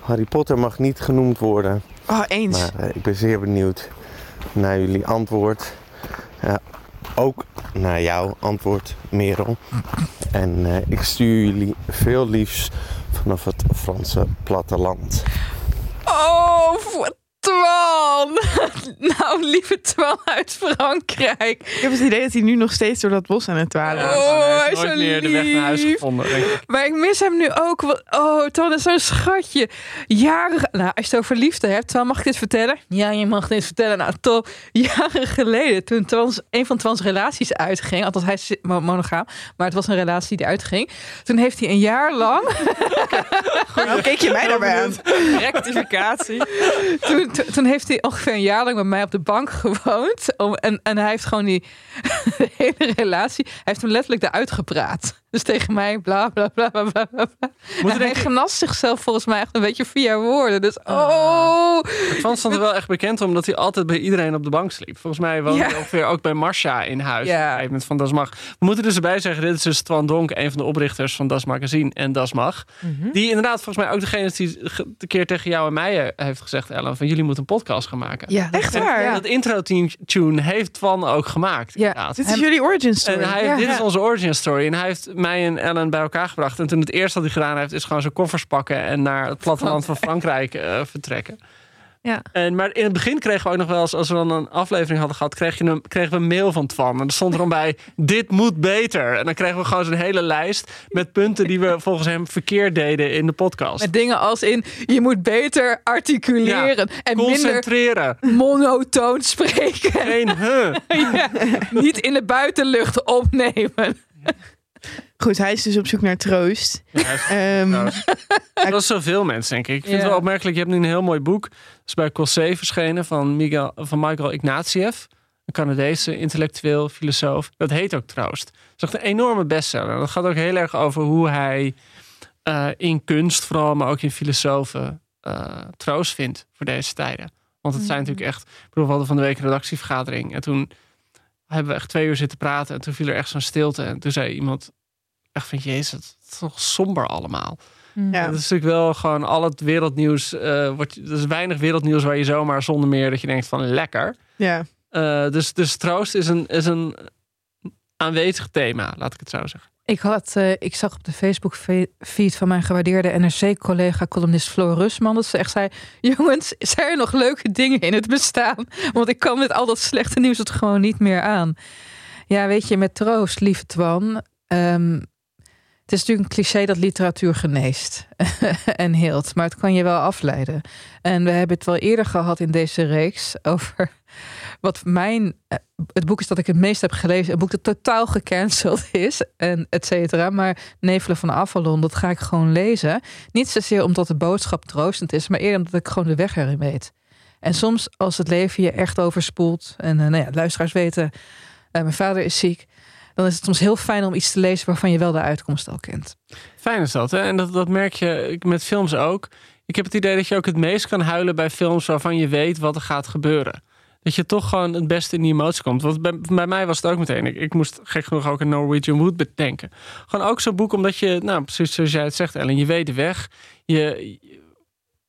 Harry Potter mag niet genoemd worden. Oh, eens. Maar eh, ik ben zeer benieuwd naar jullie antwoord. Ja, ook naar jouw antwoord, Merel. En eh, ik stuur jullie veel liefs vanaf het Franse platteland. Nou, lieve Twan uit Frankrijk. Ik heb het idee dat hij nu nog steeds door dat bos aan het dwalen is. Oh, hij is nooit zo meer de weg naar huis gevonden. ik. Maar ik mis hem nu ook. Oh, Twan is zo'n schatje. Jaren... Nou, als je het over liefde hebt, Twan, mag ik dit vertellen? Ja, je mag dit vertellen. Nou, top. Jaren geleden, toen Twans, een van Twans relaties uitging... Althans, hij is mo- monogaam, maar het was een relatie die uitging. Toen heeft hij een jaar lang... Nou, keek je mij daarbij aan. Rectificatie. toen, toen, toen heeft hij ongeveer een jaar lang bij mij op de bank gewoond. Om, en, en hij heeft gewoon die de hele relatie... Hij heeft hem letterlijk eruit gepraat. Dus tegen mij, bla bla bla bla bla. bla. En hij ik- genast zichzelf volgens mij echt een beetje via woorden. Dus Ah. oh... Frans stond er wel echt bekend om dat hij altijd bij iedereen op de bank sliep. Volgens mij woonde Ja. hij ongeveer ook bij Marcia in huis. Ja. Op van Das Mag. We moeten dus erbij zeggen, dit is dus Twan Donk, een van de oprichters van Das Magazine en Das Mag. Die inderdaad volgens mij ook degene is die de keer tegen jou en mij eh, heeft gezegd, Ellen, van jullie moeten een podcast gaan maken. Ja, Echt waar? Ja. Dat intro-tune heeft Twan ook gemaakt. Ja. inderdaad. Dit is jullie origin story. En hij, Ja. dit is onze origin story. En hij heeft mij en Ellen bij elkaar gebracht. En toen het eerste wat hij gedaan heeft, is gewoon zijn koffers pakken en naar het platteland van Frankrijk eh, vertrekken. Ja. En, maar in het begin kregen we ook nog wel eens, als we dan een aflevering hadden gehad, kreeg je een, kregen we een mail van Twan. En er stond er dan bij, dit moet beter. En dan kregen we gewoon zo'n hele lijst met punten die we volgens hem verkeerd deden in de podcast. Met dingen als in, je moet beter articuleren. En minder Concentreren. monotoon spreken. Geen huh. Ja, niet in de buitenlucht opnemen. Goed, hij is dus op zoek naar troost. Ja, Ehm. Dat is zoveel mensen, denk ik. Ik vind het wel opmerkelijk. Je hebt nu een heel mooi boek. Dat is bij Cossé verschenen van, Miguel, van Michael Ignatieff. Een Canadese intellectueel, filosoof. Dat heet ook Troost. Dat is echt een enorme bestseller. Dat gaat ook heel erg over hoe hij eh, in kunst vooral, maar ook in filosofen eh, troost vindt voor deze tijden. Want het zijn natuurlijk echt... Ik bedoel, we hadden van de week een redactievergadering. En toen hebben we echt twee uur zitten praten. En toen viel er echt zo'n stilte. En toen zei iemand echt van... Jezus, het is toch somber allemaal. ja. Dat is natuurlijk wel gewoon al het wereldnieuws. eh wordt, er is weinig wereldnieuws waar je zomaar zonder meer dat je denkt van lekker. ja. Eh, dus, dus troost is een, is een aanwezig thema, laat ik het zo zeggen. Ik, had, eh, ik zag op de Facebook-feed van mijn gewaardeerde NRC-collega, columnist Floor Rusman, dat ze echt zei: Jongens, zijn er nog leuke dingen in het bestaan? Want ik kan met al dat slechte nieuws het gewoon niet meer aan. Ja, weet je, met troost, lieve Twan. ehm, het is natuurlijk een cliché dat literatuur geneest en heelt, maar het kan je wel afleiden. En we hebben het wel eerder gehad in deze reeks over wat mijn eh, het boek is dat ik het meest heb gelezen. Een boek dat totaal gecanceld is. En et cetera. Maar Nevelen van Avalon, dat ga ik gewoon lezen. Niet zozeer omdat de boodschap troostend is. Maar eerder omdat ik gewoon de weg erin weet. En soms als het leven je echt overspoelt. En eh, nou ja, luisteraars weten. eh, mijn vader is ziek. Dan is het soms heel fijn om iets te lezen waarvan je wel de uitkomst al kent. Fijn is dat, hè? En dat, dat merk je met films ook. Ik heb het idee dat je ook het meest kan huilen bij films waarvan je weet wat er gaat gebeuren. Dat je toch gewoon het beste in die emotie komt. Want bij, mij was het ook meteen. Ik, ik moest gek genoeg ook een Norwegian Wood bedenken. Gewoon ook zo'n boek omdat je, nou precies zoals jij het zegt Ellen, je weet de weg. Je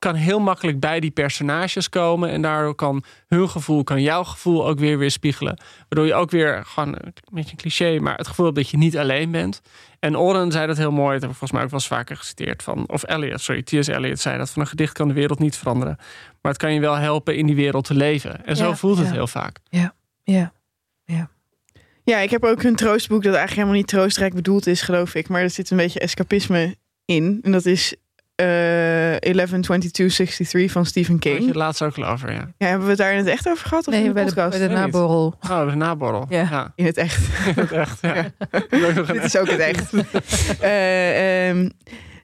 kan heel makkelijk bij die personages komen. En daardoor kan hun gevoel, kan jouw gevoel ook weer weer spiegelen. Waardoor je ook weer, gewoon een beetje een cliché, maar het gevoel hebt dat je niet alleen bent. En Oren zei dat heel mooi. Dat heb ik volgens mij ook wel eens vaker geciteerd. Van, of Eliot, sorry, T.S. Eliot zei dat. Van een gedicht kan de wereld niet veranderen. Maar het kan je wel helpen in die wereld te leven. En zo Ja, voelt het ja. heel vaak. Ja. Ja, ik heb ook een troostboek dat eigenlijk helemaal niet troostrijk bedoeld is, geloof ik. Maar er zit een beetje escapisme in. En dat is eh 112263 van Stephen had je King. het laatst ook al over, ja. Ja, hebben we het daar in het echt over gehad? Of in Nee, de bij de, bij de naborrel. Oh, de naborrel. Ja. ja. In het echt. In het echt, ja. Ja. Dit is ook het echt. Eh, ehm,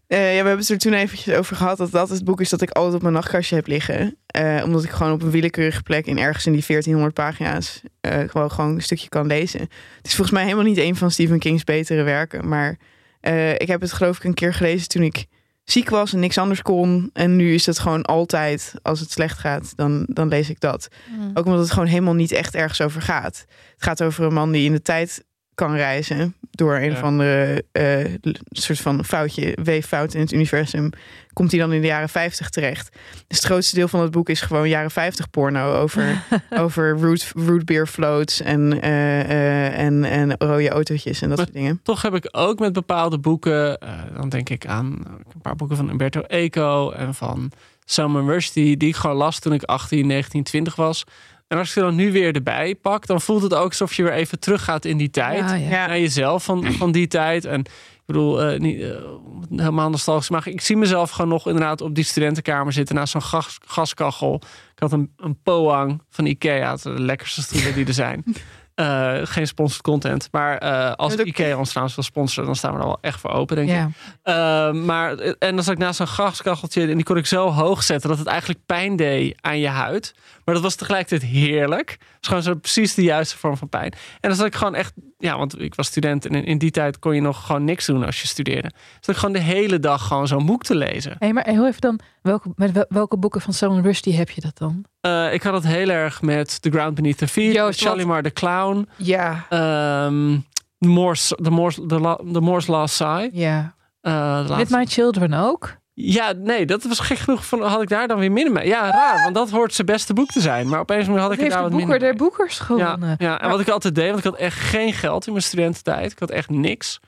Eh, ja, we hebben het er toen eventjes over gehad dat dat het boek is dat ik altijd op mijn nachtkastje heb liggen. Eh, omdat ik gewoon op een willekeurige plek in ergens in die 1400 pagina's eh, gewoon, gewoon een stukje kan lezen. Het is volgens mij helemaal niet een van Stephen King's betere werken. Maar eh, ik heb het geloof ik een keer gelezen toen ik ziek was en niks anders kon. En nu is het gewoon altijd, als het slecht gaat, dan, dan lees ik dat. Ook omdat het gewoon helemaal niet echt ergens over gaat. Het gaat over een man die in de tijd kan reizen door een Ja. of andere eh, soort van foutje, weeffout in het universum, komt hij dan in de jaren 50 terecht. Dus het grootste deel van het boek is gewoon jaren 50 porno over, over root, root beer floats en, eh, eh, en, en rode autootjes en dat Maar- soort dingen. Toch heb ik ook met bepaalde boeken, dan denk ik aan een paar boeken van Umberto Eco en van Salman Rushdie, die ik gewoon las toen ik 18, 19, 20 was. En als ik ze dan nu weer erbij pak, dan voelt het ook alsof je weer even teruggaat in die tijd. Ja, ja. Ja. Naar jezelf van, van die tijd. En ik bedoel, eh, niet, het helemaal nostalgisch maar ik zie mezelf gewoon nog inderdaad op die studentenkamer zitten naast zo'n gas, gaskachel. Ik had een, een Poang van Ikea, de lekkerste stoelen die er zijn. Eh, geen sponsored content. Maar eh, als Ja, Ikea ons trouwens wil sponsoren, dan staan we er wel echt voor open, denk ik. Eh, maar, en dan zat ik naast zo'n gaskacheltje en die kon ik zo hoog zetten dat het eigenlijk pijn deed aan je huid. Maar dat was tegelijkertijd heerlijk. Het was gewoon zo precies de juiste vorm van pijn. En dan zat ik gewoon echt, ja, want ik was student en in, die tijd kon je nog gewoon niks doen als je studeerde. Dus ik gewoon de hele dag gewoon zo'n boek te lezen. Hey, maar heel even dan, welke, met wel- welke boeken van Salman Rushdie heb je dat dan? Eh, ik had het heel erg met The Ground Beneath the Feet, Joost, Shalimar the Clown, Ja. ehm the, Moore's, the, Moore's, the, La- the Moore's Last Sigh. Ja. Eh, With My Children ook? Ja, nee, dat was gek genoeg. Van, had ik daar dan weer minder mee. Ja, raar, want dat hoort zijn beste boek te zijn. Maar opeens had ik er daar de wat boeker minder der mee. boekers Ja, gewonnen. ja, en wat ik altijd deed, want ik had echt geen geld in mijn studententijd. Ik had echt niks.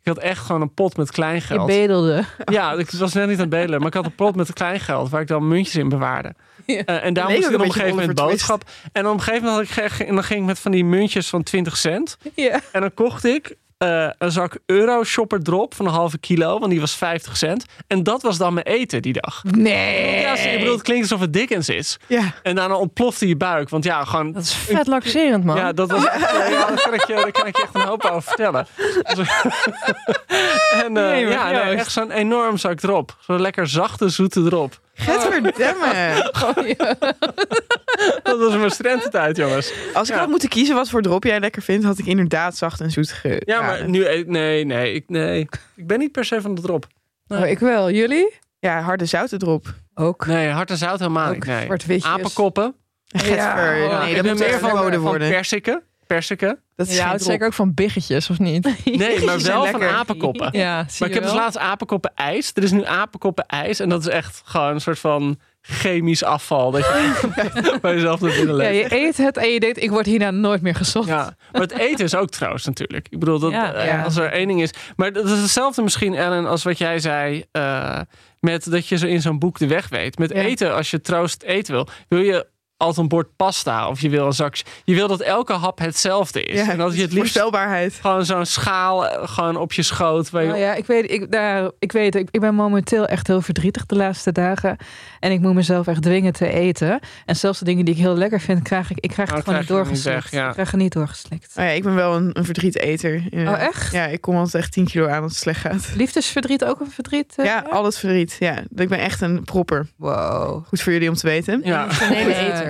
Ik had echt gewoon een pot met Je kleingeld. bedelde. Ja, ik was net niet aan het bedelen, maar ik had een pot met kleingeld waar ik dan muntjes in bewaarde. Ja. Eh, en daar moest ik dan op een gegeven moment boodschap. En op een gegeven moment had ik, en dan ging ik met van die muntjes van 20 cent. Ja. En dan kocht ik eh, een zak Euro Shopper Drop van een halve kilo, want die was 50 cent. En dat was dan mijn eten die dag. Nee. Ja, ik bedoel, het klinkt alsof het Dickens is. Ja, En daarna ontplofte je buik. Want ja, gewoon... Dat is vet laxerend, man. Ja, dat was ja, daar, kan ik je, daar kan ik je echt een hoop over vertellen. Dus- en eh, Nee, ja, nee, echt zo'n enorm zak drop. Zo'n lekker zachte, zoete drop. Gadverdamme. Dat was mijn studententijd, jongens. Als ik Ja. had moeten kiezen wat voor drop jij lekker vindt, had ik inderdaad zacht en zoet ge. Ja, maar nu... eh, Nee, nee, ik, nee. Ik ben niet per se van de drop. Oh, ik wel. Jullie? Ja, harde zoute drop. Ook. Nee, hart en zout helemaal Ook niet. Nee. Apenkoppen. Gadver. Ja, nee, ik dat ben moet meer van, verboden van worden. persikken. Persikken. Dat is Ja, het zeker ook van biggetjes, of niet? Nee, maar wel van apenkoppen. Ja, zie Maar ik heb dus laatst apenkoppen ijs. Er is nu apenkoppen ijs. En dat is echt gewoon een soort van chemisch afval. Dat je bij jezelf naar binnen Ja, je eet het en je denkt, ik word hierna nooit meer gezond. Ja, maar het eten is ook trouwens natuurlijk. Ik bedoel, dat, Ja. eh, Ja. als er één ding is. Maar dat is hetzelfde misschien, Ellen, als wat jij zei. eh, met dat je zo in zo'n boek de weg weet. Met Ja. eten, als je troost eten wil, wil je altijd een bord pasta of je wil een zak. Je wil dat elke hap hetzelfde is. Ja, en dat je het liefst voorspelbaarheid. gewoon zo'n schaal eh, gewoon op je schoot. Waar je, Nou ja, ik weet, ik, daar, ik weet, ik, ik ben momenteel echt heel verdrietig de laatste dagen. En ik moet mezelf echt dwingen te eten. En zelfs de dingen die ik heel lekker vind, krijg ik, ik krijg Oh, het gewoon krijg niet er doorgeslikt. weg, ja. Ik krijg het niet doorgeslikt. Oh ja, ik ben wel een, een verdrieteter. Ja. Oh, echt? Ja, ik kom altijd echt 10 kilo aan als het slecht gaat. Liefdesverdriet ook een verdriet? eh? Ja, al het verdriet. Ja, ik ben echt een propper. Wow. Goed voor jullie om te weten. ja. Emotionele Eh,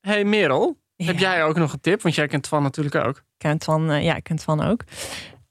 Hey Merel, heb jij ook nog een tip? Want jij kent Van natuurlijk ook. kent van, eh, ja, ik kent van ook.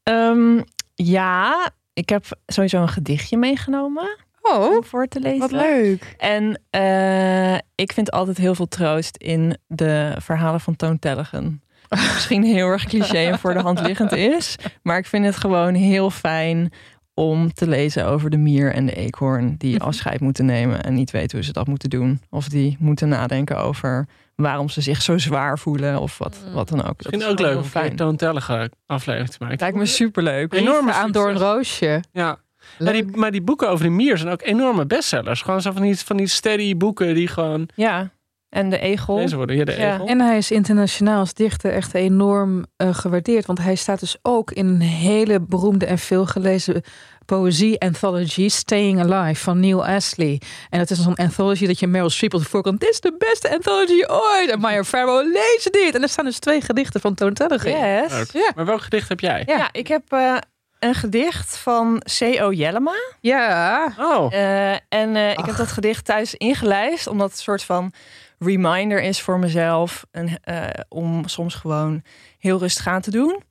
Ehm, ja, ik heb sowieso een gedichtje meegenomen Oh, om voor te lezen. wat leuk. En eh, ik vind altijd heel veel troost in de verhalen van Toon Tellegen. Wat Misschien heel erg cliché en voor de hand liggend is. Maar ik vind het gewoon heel fijn om te lezen over de mier en de eekhoorn die afscheid moeten nemen en niet weten hoe ze dat moeten doen. Of die moeten nadenken over waarom ze zich zo zwaar voelen of wat, wat dan ook. Dat Misschien is ook leuk om een toontellige aflevering te maken. Lijkt me superleuk. Enorme aan door een roosje. Ja. Ja, die, maar die boeken over de mier zijn ook enorme bestsellers. Gewoon zo van die, van die steady boeken die gewoon Ja, en de egel. lezen worden. Ja, de Ja. egel. En hij is internationaal als dichter echt enorm eh, gewaardeerd. Want hij staat dus ook in een hele beroemde en veelgelezen poëzie-anthology... Staying Alive van Neil Astley. En dat is zo'n anthology dat je Meryl Streep op de voorkant... Dit is de beste anthology ooit! En Maya Farrow, lees dit! En er staan dus twee gedichten van Toon. Yes. Leuk. Ja. Maar welk gedicht heb jij? Ja, ik heb eh, een gedicht van C.O. Jellema. Ja. Oh, Eh, en eh, ik heb dat gedicht thuis ingelijst, omdat het een soort van reminder is voor mezelf. En, eh, om soms gewoon heel rustig aan te doen.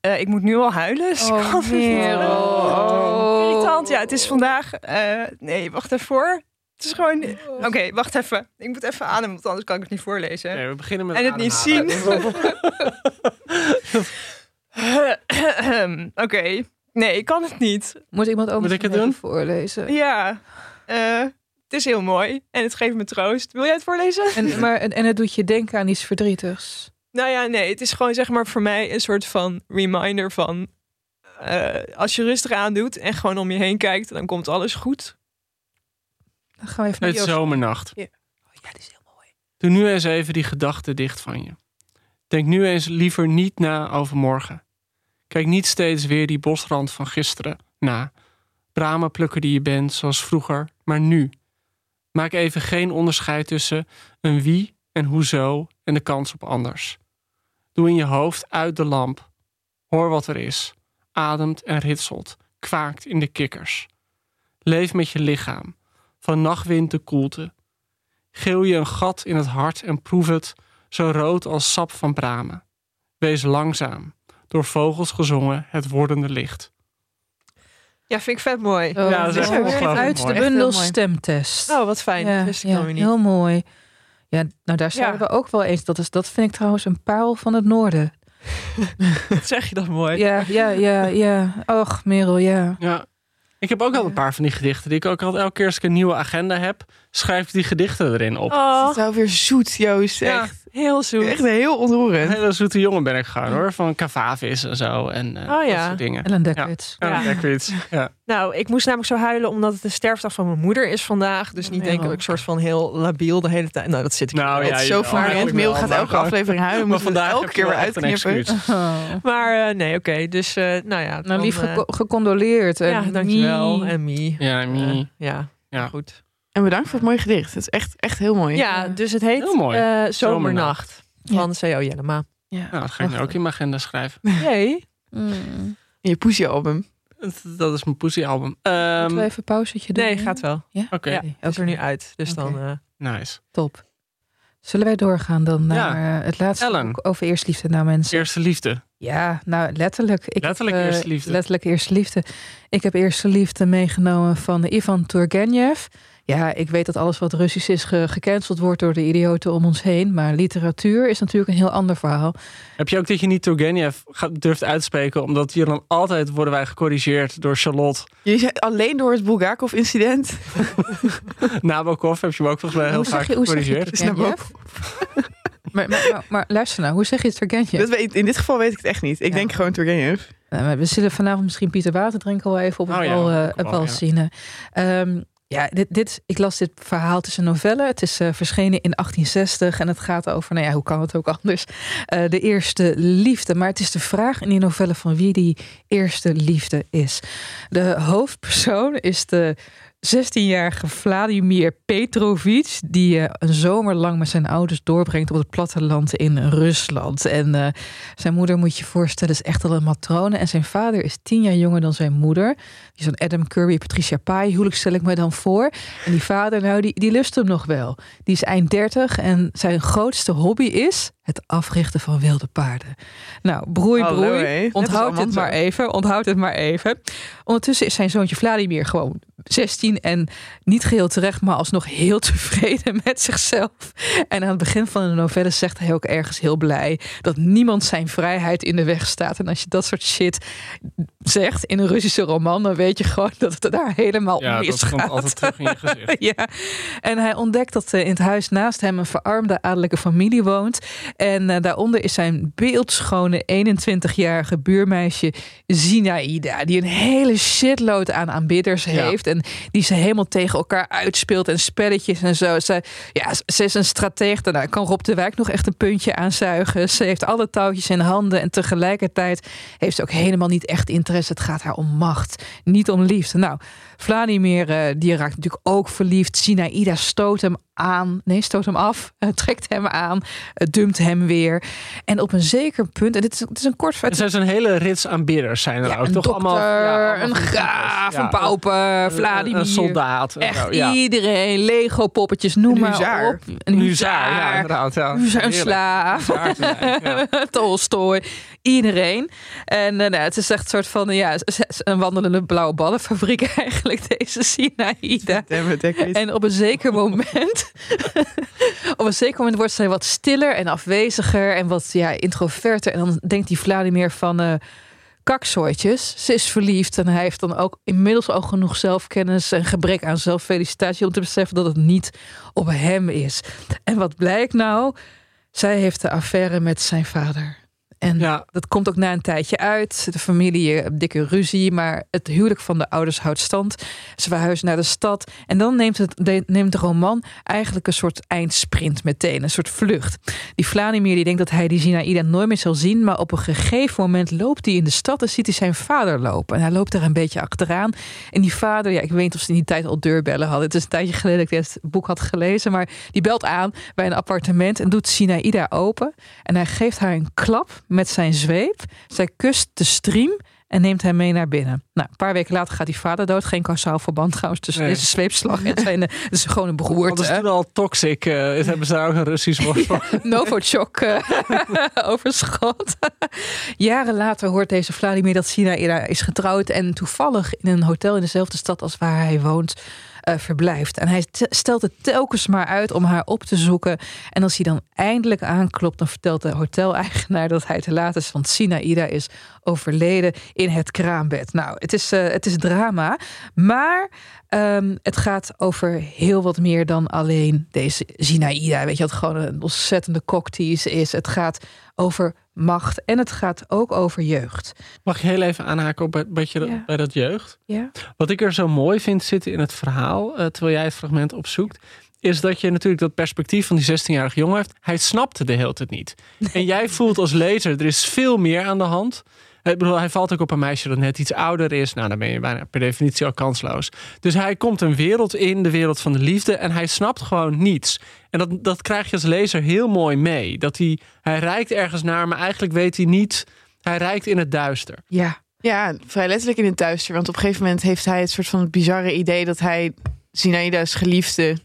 Eh, ik moet nu al huilen. dus kan Oh. Oh. Irritant. Ja, het is vandaag. eh, nee, wacht even voor. Het is gewoon. Oké, wacht even. Ik moet even ademen, want anders kan ik het niet voorlezen. nee, we beginnen met En het niet zien. Oké. Nee, ik kan het niet. Moet iemand anders Moet ik het doen? voorlezen? Ja. eh, het is heel mooi. En het geeft me troost. Wil jij het voorlezen? En, maar, en, en het doet je denken aan iets verdrietigs. Nou ja, nee. Het is gewoon zeg maar voor mij een soort van reminder van... eh, als je rustig aandoet en gewoon om je heen kijkt... dan komt alles goed. Dan gaan we even naar Het zomernacht. Ja, die is heel mooi. Doe nu eens even die gedachten dicht van je. Denk nu eens liever niet na over morgen. Kijk niet steeds weer die bosrand van gisteren na. Bramenplukker die je bent, zoals vroeger, maar nu. Maak even geen onderscheid tussen een wie en hoezo en de kans op anders. Doe in je hoofd uit de lamp. Hoor wat er is. Ademt en ritselt. Kwaakt in de kikkers. Leef met je lichaam. Van nachtwind de koelte. Geel je een gat in het hart en proef het zo rood als sap van bramen. Wees langzaam, door vogels gezongen, het wordende licht. Ja, vind ik vet mooi. Oh, Ja, dat is echt Uit de mooi. Bundel stemtest. Oh, wat fijn. ja, dat ja, niet. heel mooi. Ja, nou daar zouden we ook wel eens. Dat, is, dat vind ik trouwens een parel van het noorden. Zeg je dat mooi? Ja, ja, ja, ja. Och, Merel, ja. Ja. Ik heb ook al een paar van die gedichten die ik ook al elke keer als ik een nieuwe agenda heb, schrijf ik die gedichten erin op. Oh, Het is wel weer zoet, Joost. Ja. Echt, heel zoet. echt heel Een ontroerend. hele zoete jongen ben ik gewoon hoor, van Cavavis en zo en eh, Oh, ja. dat soort dingen. Ellen Dekwits. Ja, Ja. Dekwits. Ja. Nou, ik moest namelijk zo huilen omdat het de sterfdag van mijn moeder is vandaag. Dus niet Ja. denken dat ik soort van heel labiel de hele tijd. Nou, dat zit ik Nou, ja, zo vermoeiend. eigenlijk Mail gaat elke aflevering huilen. Maar vandaag elke keer weer een uitknippen. excuus. Oh. Maar eh, nee, oké. Dus eh, nou ja. Nou, lief gecondoleerd. En ja, dankjewel. En Mie. Ja, Mie. Ja, Ja. goed. En bedankt voor het mooie gedicht. Het is echt, echt heel mooi. Ja, dus het heet Heel mooi. eh, Zomernacht. Van C.O. Jellema. Ja. Nou, dat ga ik nu ook in mijn agenda schrijven. Nee. Mm. In je poesie album. Dat- Dat is mijn Pussy album. Ehm, Moeten we even een pauzetje doen? Nee, gaat wel. Ja? Oké, Ja, het is er nu uit. Dus dan... eh, nice. Top. Zullen wij doorgaan dan naar eh, het laatste Ellen. boek over eerste liefde? Nou mensen, Eerste liefde. ja, nou letterlijk. Ik Letterlijk heb, eerste liefde. Letterlijk eerste liefde. Ik heb eerste liefde meegenomen van Ivan Turgenev. Ja, ik weet dat alles wat Russisch is ge- gecanceld wordt door de idioten om ons heen. Maar literatuur is natuurlijk een heel ander verhaal. Heb je ook dat je niet Turgenev durft uitspreken, omdat hier dan altijd worden wij gecorrigeerd door Charlotte Jullie zijn alleen door het Bulgakov-incident. Nabokov. Heb je hem ook volgens mij heel vaak zeg je, hoe zeg je gecorrigeerd. Turgenev? maar, maar, maar, maar luister nou, hoe zeg je Turgenev? Dat weet, in dit geval weet ik het echt niet. Ik Ja. denk gewoon Turgenev. Nou, we zullen vanavond misschien Pieter Waterdrinkel wel even op het Oh ja, bal, eh, bal ja. zien. hè. Ja, dit, dit, ik las dit verhaal. Een novelle. Het is eh, verschenen in 1860 en het gaat over, nou ja, hoe kan het ook anders? Eh, de eerste liefde. Maar het is de vraag in die novelle van wie die eerste liefde is. De hoofdpersoon is de 16-jarige Vladimir Petrovic, die eh, een zomer lang met zijn ouders doorbrengt op het platteland in Rusland. En eh, zijn moeder, moet je voorstellen, is echt al een matrone. En zijn vader is tien jaar jonger dan zijn moeder. Die een Adam Curry, Patricia Pai, huwelijk stel ik me dan voor. En die vader, nou, die, die lust hem nog wel. Die is eind 30 en zijn grootste hobby is het africhten van wilde paarden. Nou, broei, Hallo, broei. Onthoud het maar even. Onthoud het maar even. Ondertussen is zijn zoontje Vladimir gewoon 16 en niet geheel terecht, maar alsnog heel tevreden met zichzelf. En aan het begin van de novelle zegt hij ook ergens heel blij dat niemand zijn vrijheid in de weg staat. En als je dat soort shit zegt in een Russische roman, dan weet je gewoon dat het daar helemaal Ja, om dat misgaat. komt altijd terug in je gezicht. Ja, en hij ontdekt dat eh, in het huis naast hem een verarmde adellijke familie woont. En eh, daaronder is zijn beeldschone 21-jarige buurmeisje Zinaida. Die een hele shitload aan aanbidders Ja. heeft. En die ze helemaal tegen elkaar uitspeelt en spelletjes en zo. Ze, ja, ze is een stratege. Daarna kan Rob de Wijk nog echt een puntje aanzuigen. Ze heeft alle touwtjes in handen. En tegelijkertijd heeft ze ook helemaal niet echt interesse. Het gaat haar om macht, niet om liefde. Nou, Vladimir, eh, die raakt natuurlijk ook verliefd. Sinaïda stoot hem aan. Nee, stoot hem af. eh, trekt hem aan. eh, dumpt hem weer. En op een zeker punt, en dit is, het is een kort Er zijn zo'n hele rits aanbidders zijn er Ja, ook. een toch dokter, allemaal, ja, allemaal een graaf, een pauper, Een- Vladimir. Een soldaat. Echt iedereen, Lego poppetjes, noem Een maar huzaar. op. Een Een huzaar, huzaar, ja, inderdaad. Ja. huzaar, een slaaf. Tolstoy, iedereen. En eh, nou, het is echt een soort van ja, een wandelende blauwe ballenfabriek eigenlijk, deze Sinaïda. En op een zeker moment, op een zeker moment wordt zij wat stiller en afweziger en wat ja, introverter. En dan denkt die Vladimir van eh kaksooitjes. Ze is verliefd en hij heeft dan ook inmiddels al genoeg zelfkennis en gebrek aan zelffelicitatie om te beseffen dat het niet op hem is. En wat blijkt nou? Zij heeft de affaire met zijn vader. En Ja. dat komt ook na een tijdje uit. De familie, eh, dikke ruzie, maar het huwelijk van de ouders houdt stand. Ze verhuizen naar de stad. En dan neemt, het, de, neemt de roman eigenlijk een soort eindsprint meteen. Een soort vlucht. Die Vladimir die denkt dat hij die Zinaïda nooit meer zal zien. Maar op een gegeven moment loopt hij in de stad en ziet hij zijn vader lopen. En hij loopt daar een beetje achteraan. En die vader, ja, ik weet niet of ze in die tijd al deurbellen hadden. Het is een tijdje geleden dat ik het boek had gelezen. Maar die belt aan bij een appartement en doet Sinaïda open. En hij geeft haar een klap met zijn zweep. Zij kust de stream en neemt hem mee naar binnen. Nou, een paar weken later gaat die vader dood. Geen kausaal verband trouwens tussen Nee. deze zweepslag en zijn... Het is gewoon een Dat is beroerte. toen al toxic. eh, hebben ze daar ook een Russisch woord voor. Novichok eh, overschot. Jaren later hoort deze Vladimir dat Sinaïda is getrouwd... en toevallig in een hotel in dezelfde stad als waar hij woont... eh, verblijft. En hij te- stelt het telkens maar uit om haar op te zoeken. En als hij dan eindelijk aanklopt, dan vertelt de hoteleigenaar dat hij te laat is. Want Sinaïda is overleden in het kraambed. Nou, het is, eh, het is drama. Maar ehm, het gaat over heel wat meer dan alleen deze Sinaïda. Weet je, wat gewoon een ontzettende cocktease is. Het gaat over macht en het gaat ook over jeugd. Mag ik heel even aanhaken op bij, bij, je- Ja. bij dat jeugd? Ja. Wat ik er zo mooi vind zitten in het verhaal, eh, terwijl jij het fragment opzoekt, is dat je natuurlijk dat perspectief van die 16-jarige jongen hebt. Hij snapte de hele tijd niet. En jij voelt als lezer, er is veel meer aan de hand. Ik bedoel, hij valt ook op een meisje dat net iets ouder is. Nou, dan ben je bijna per definitie al kansloos. Dus hij komt een wereld in, de wereld van de liefde. En hij snapt gewoon niets. En dat, dat krijg je als lezer heel mooi mee. Dat hij, hij reikt ergens naar, maar eigenlijk weet hij niet. Hij reikt in het duister. Ja. Ja, vrij letterlijk in het duister. Want op een gegeven moment heeft hij het soort van bizarre idee dat hij Zinaida's geliefde,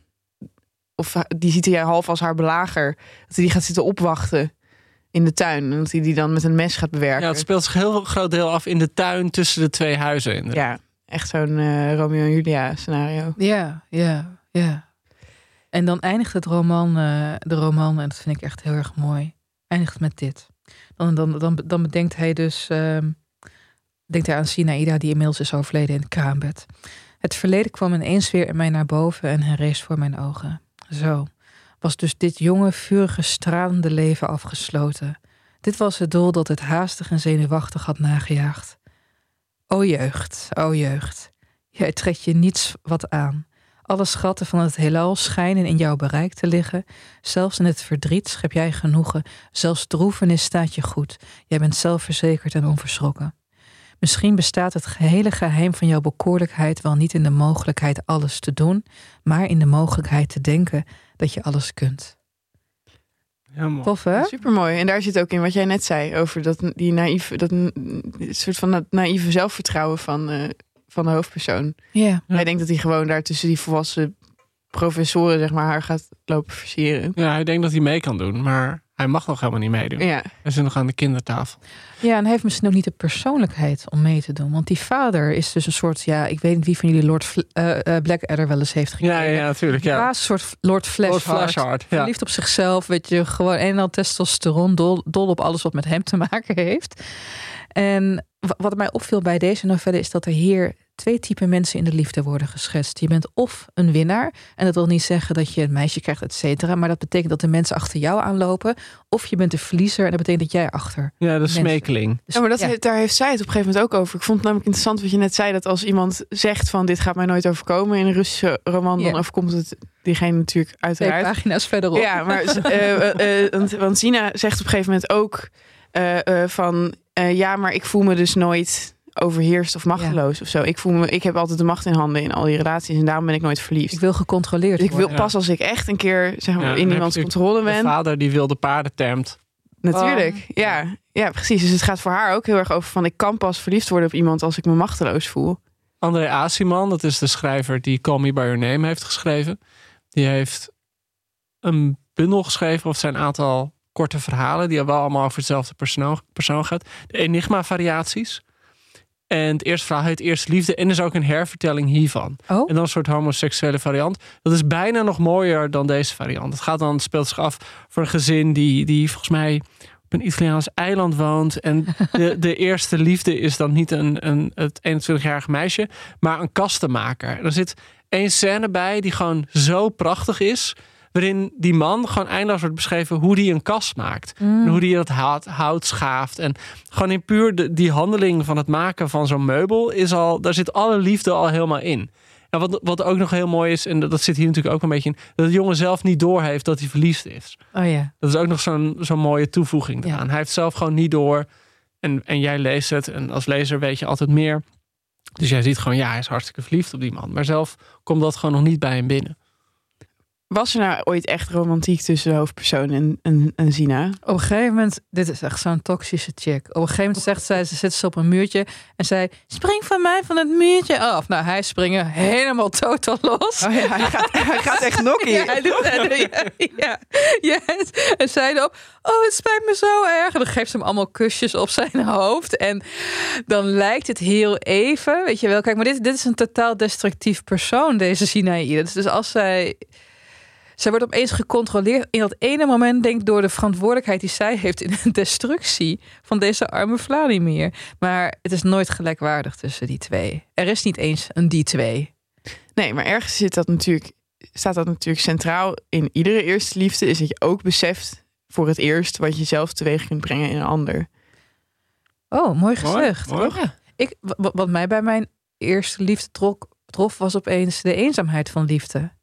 of die ziet hij half als haar belager, dat hij die gaat zitten opwachten in de tuin. En dat hij die dan met een mes gaat bewerken. Ja, het speelt zich een heel groot deel af in de tuin tussen de twee huizen. inderdaad. Ja, echt zo'n eh, Romeo en Julia scenario. Ja, ja, ja. En dan eindigt het roman, eh, de roman, en dat vind ik echt heel erg mooi, eindigt met dit. Dan, dan, dan, dan bedenkt hij dus, ehm, denkt hij aan Sinaïda, die inmiddels is overleden in het kraambed. Het verleden kwam ineens weer in mij naar boven en herrees voor mijn ogen. Zo was dus dit jonge, vurige, stralende leven afgesloten. Dit was het doel dat het haastig en zenuwachtig had nagejaagd. O jeugd, o jeugd, jij trekt je niets wat aan. Alle schatten van het heelal schijnen in jouw bereik te liggen. Zelfs in het verdriet schep jij genoegen. Zelfs droevenis staat je goed. Jij bent zelfverzekerd en onverschrokken. Misschien bestaat het gehele geheim van jouw bekoorlijkheid wel niet in de mogelijkheid alles te doen, maar in de mogelijkheid te denken dat je alles kunt. Ja, mooi. Tof hè? Supermooi. En daar zit ook in wat jij net zei over dat, die naïef, dat een soort van dat naïeve zelfvertrouwen van, eh, van de hoofdpersoon. Ja. Ja. Hij denkt dat hij gewoon daar tussen die volwassen professoren zeg maar haar gaat lopen versieren. Ja, hij denkt dat hij mee kan doen, maar hij mag nog helemaal niet meedoen. Ja, Hij zit nog aan de kindertafel. Ja, en hij heeft misschien ook niet de persoonlijkheid om mee te doen. Want die vader is dus een soort, ja, ik weet niet wie van jullie Lord Fl- eh, eh, Blackadder wel eens heeft gekregen. Ja, ja, natuurlijk. Ja. Ja. een soort Lord Flashheart. Lord Flashheart, ja. Verliefd op zichzelf, weet je, gewoon een en al testosteron, dol, dol op alles wat met hem te maken heeft. En wa- wat mij opviel bij deze novelle is dat er hier twee typen mensen in de liefde worden geschetst. Je bent of een winnaar, en dat wil niet zeggen dat je een meisje krijgt, et cetera, maar dat betekent dat de mensen achter jou aanlopen. Of je bent een verliezer, en dat betekent dat jij achter. Ja, de Mensen. smekeling. Dus ja maar dat, ja. daar heeft zij het op een gegeven moment ook over. Ik vond het namelijk interessant wat je net zei, dat als iemand zegt van dit gaat mij nooit overkomen in een Russische roman, dan overkomt het diegene natuurlijk twee uiteraard. pagina's verderop. Ja, maar eh, eh, eh, want, want Sina zegt op een gegeven moment ook eh, eh, van eh, ja, maar ik voel me dus nooit overheerst of machteloos of zo. Ik voel me, ik heb altijd de macht in handen in al die relaties en daarom ben ik nooit verliefd. Ik wil gecontroleerd Dus ik wil pas als ik echt een keer zeg maar, in iemands controle De ben. vader die wilde paarden termt. Natuurlijk, ja. ja, precies. Dus het gaat voor haar ook heel erg over van ik kan pas verliefd worden op iemand als ik me machteloos voel. André Asiman, dat is de schrijver die Call Me By Your Name heeft geschreven. Die heeft een bundel geschreven of zijn een aantal korte verhalen... die wel allemaal over hetzelfde persoon, persoon gaat. De Enigma-variaties. En het eerste verhaal heet Eerste Liefde. En er is ook een hervertelling hiervan. Oh. En dan een soort homoseksuele variant. Dat is bijna nog mooier dan deze variant. Het gaat dan, het speelt zich af voor een gezin die, die volgens mij op een Italiaans eiland woont. En de, de eerste liefde is dan niet een, een, het 21-jarige meisje, maar een kastenmaker. En er zit één scène bij die gewoon zo prachtig is. Waarin die man gewoon eindeloos wordt beschreven hoe die een kast maakt. En hoe die dat hout, hout schaaft. En gewoon in puur de, die handeling van het maken van zo'n meubel is al, daar zit alle liefde al helemaal in. En wat, wat ook nog heel mooi is, en dat, dat zit hier natuurlijk ook een beetje in, dat de jongen zelf niet doorheeft dat hij verliefd is. Oh ja. Dat is ook nog zo'n zo'n mooie toevoeging Ja. eraan. Hij heeft zelf gewoon niet door. En, en jij leest het. En als lezer weet je altijd meer. Dus jij ziet gewoon, ja, hij is hartstikke verliefd op die man. Maar zelf komt dat gewoon nog niet bij hem binnen. Was er nou ooit echt romantiek tussen de hoofdpersoon en, en, en Zina? Op een gegeven moment, dit is echt zo'n toxische chick. Op een gegeven moment zegt zij, ze zit ze op een muurtje en zij spring van mij van het muurtje af. Nou, hij springen helemaal totaal los. Oh ja, hij gaat, hij gaat echt nokkie. Ja, hij doet het. Ja, ja, ja. En zij dan, oh, het spijt me zo erg. En dan geeft ze hem allemaal kusjes op zijn hoofd. En dan lijkt het heel even, weet je wel. Kijk, maar dit, dit is een totaal destructief persoon, deze Sinaïde. Dus als zij... Zij wordt opeens gecontroleerd in dat ene moment, denk ik, door de verantwoordelijkheid die zij heeft in de destructie van deze arme Vladimir. Maar het is nooit gelijkwaardig tussen die twee. Er is niet eens een die twee. Nee, maar ergens zit dat natuurlijk, staat dat natuurlijk centraal in iedere eerste liefde. Is dat je ook beseft voor het eerst wat je zelf teweeg kunt brengen in een ander. Oh, mooi gezegd. Mooi, mooi. Ik, wa- wat mij bij mijn eerste liefde trok, trof, was opeens de eenzaamheid van liefde.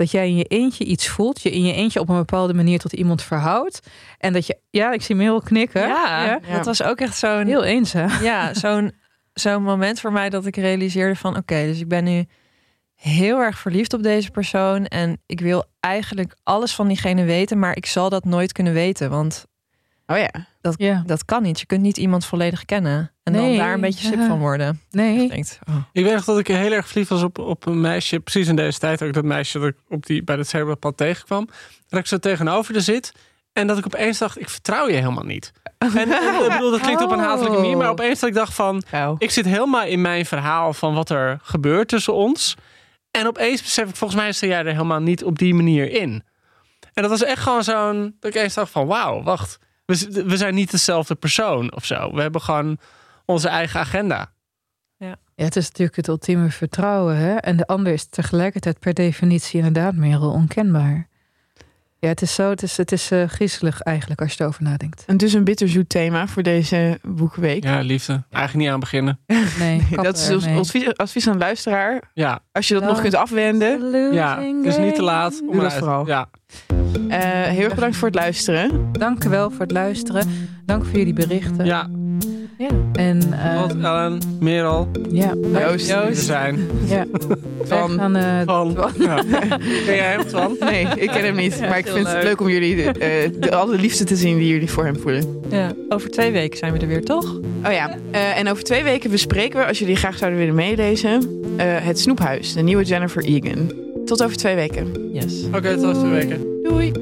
Dat jij in je eentje iets voelt, je in je eentje op een bepaalde manier tot iemand verhoudt. En dat je, ja, ik zie Merel knikken. Ja, Ja. dat was ook echt zo'n Heel eenzaam. ja, zo'n zo'n moment voor mij dat ik realiseerde van oké, dus ik ben nu heel erg verliefd op deze persoon en ik wil eigenlijk alles van diegene weten, maar ik zal dat nooit kunnen weten, want Oh ja. dat, Ja. dat kan niet. Je kunt niet iemand volledig kennen en dan Nee, daar een beetje sip van worden. Nee. Je denkt, oh. Ik weet nog dat ik heel erg verliefd was op, op een meisje. Precies in deze tijd ook dat meisje dat ik op die, bij het zebrapad tegenkwam. Dat ik zo tegenover er zit. En dat ik opeens dacht, ik vertrouw je helemaal niet. En, en ik bedoel, dat klinkt op een hatelijke manier. Maar opeens dat ik dacht van, Trouw. ik zit helemaal in mijn verhaal van wat er gebeurt tussen ons. En opeens besef ik, volgens mij sta jij er helemaal niet op die manier in. En dat was echt gewoon zo'n, dat ik eens dacht van, wauw, wacht. We, we zijn niet dezelfde persoon of zo. We hebben gewoon onze eigen agenda. Ja, het is natuurlijk het ultieme vertrouwen. Hè? En de ander is tegelijkertijd per definitie inderdaad Merel onkenbaar. Ja, het is zo, het is, het is eh, griezelig eigenlijk als je erover nadenkt. En dus een bitterzoet thema voor deze boekenweek. Ja, liefde. Eigenlijk niet aan beginnen. Nee, dat is ons advies, advies aan de luisteraar. Ja, Als je dat nog kunt afwenden. ja. Het is niet te laat. om Doe dat eruit- vooral. Ja. Eh, heel erg bedankt voor het luisteren. Dank u wel voor het luisteren. Dank voor jullie berichten. Ja, En eh, wat Ellen, Merel, ja, Joost. we zijn ja. Eh, van. Ja. Ken jij hem, Twan? Nee, ik ken hem niet. Maar ik vind het leuk. om jullie eh, de, alle liefde te zien die jullie voor hem voelen. Ja, over twee weken zijn we er weer, toch? Oh ja, eh, en over twee weken bespreken we, als jullie graag zouden willen meelezen, eh, Het Snoephuis, de nieuwe Jennifer Egan. Tot over twee weken. Yes. Oké, tot over twee weken. Doei!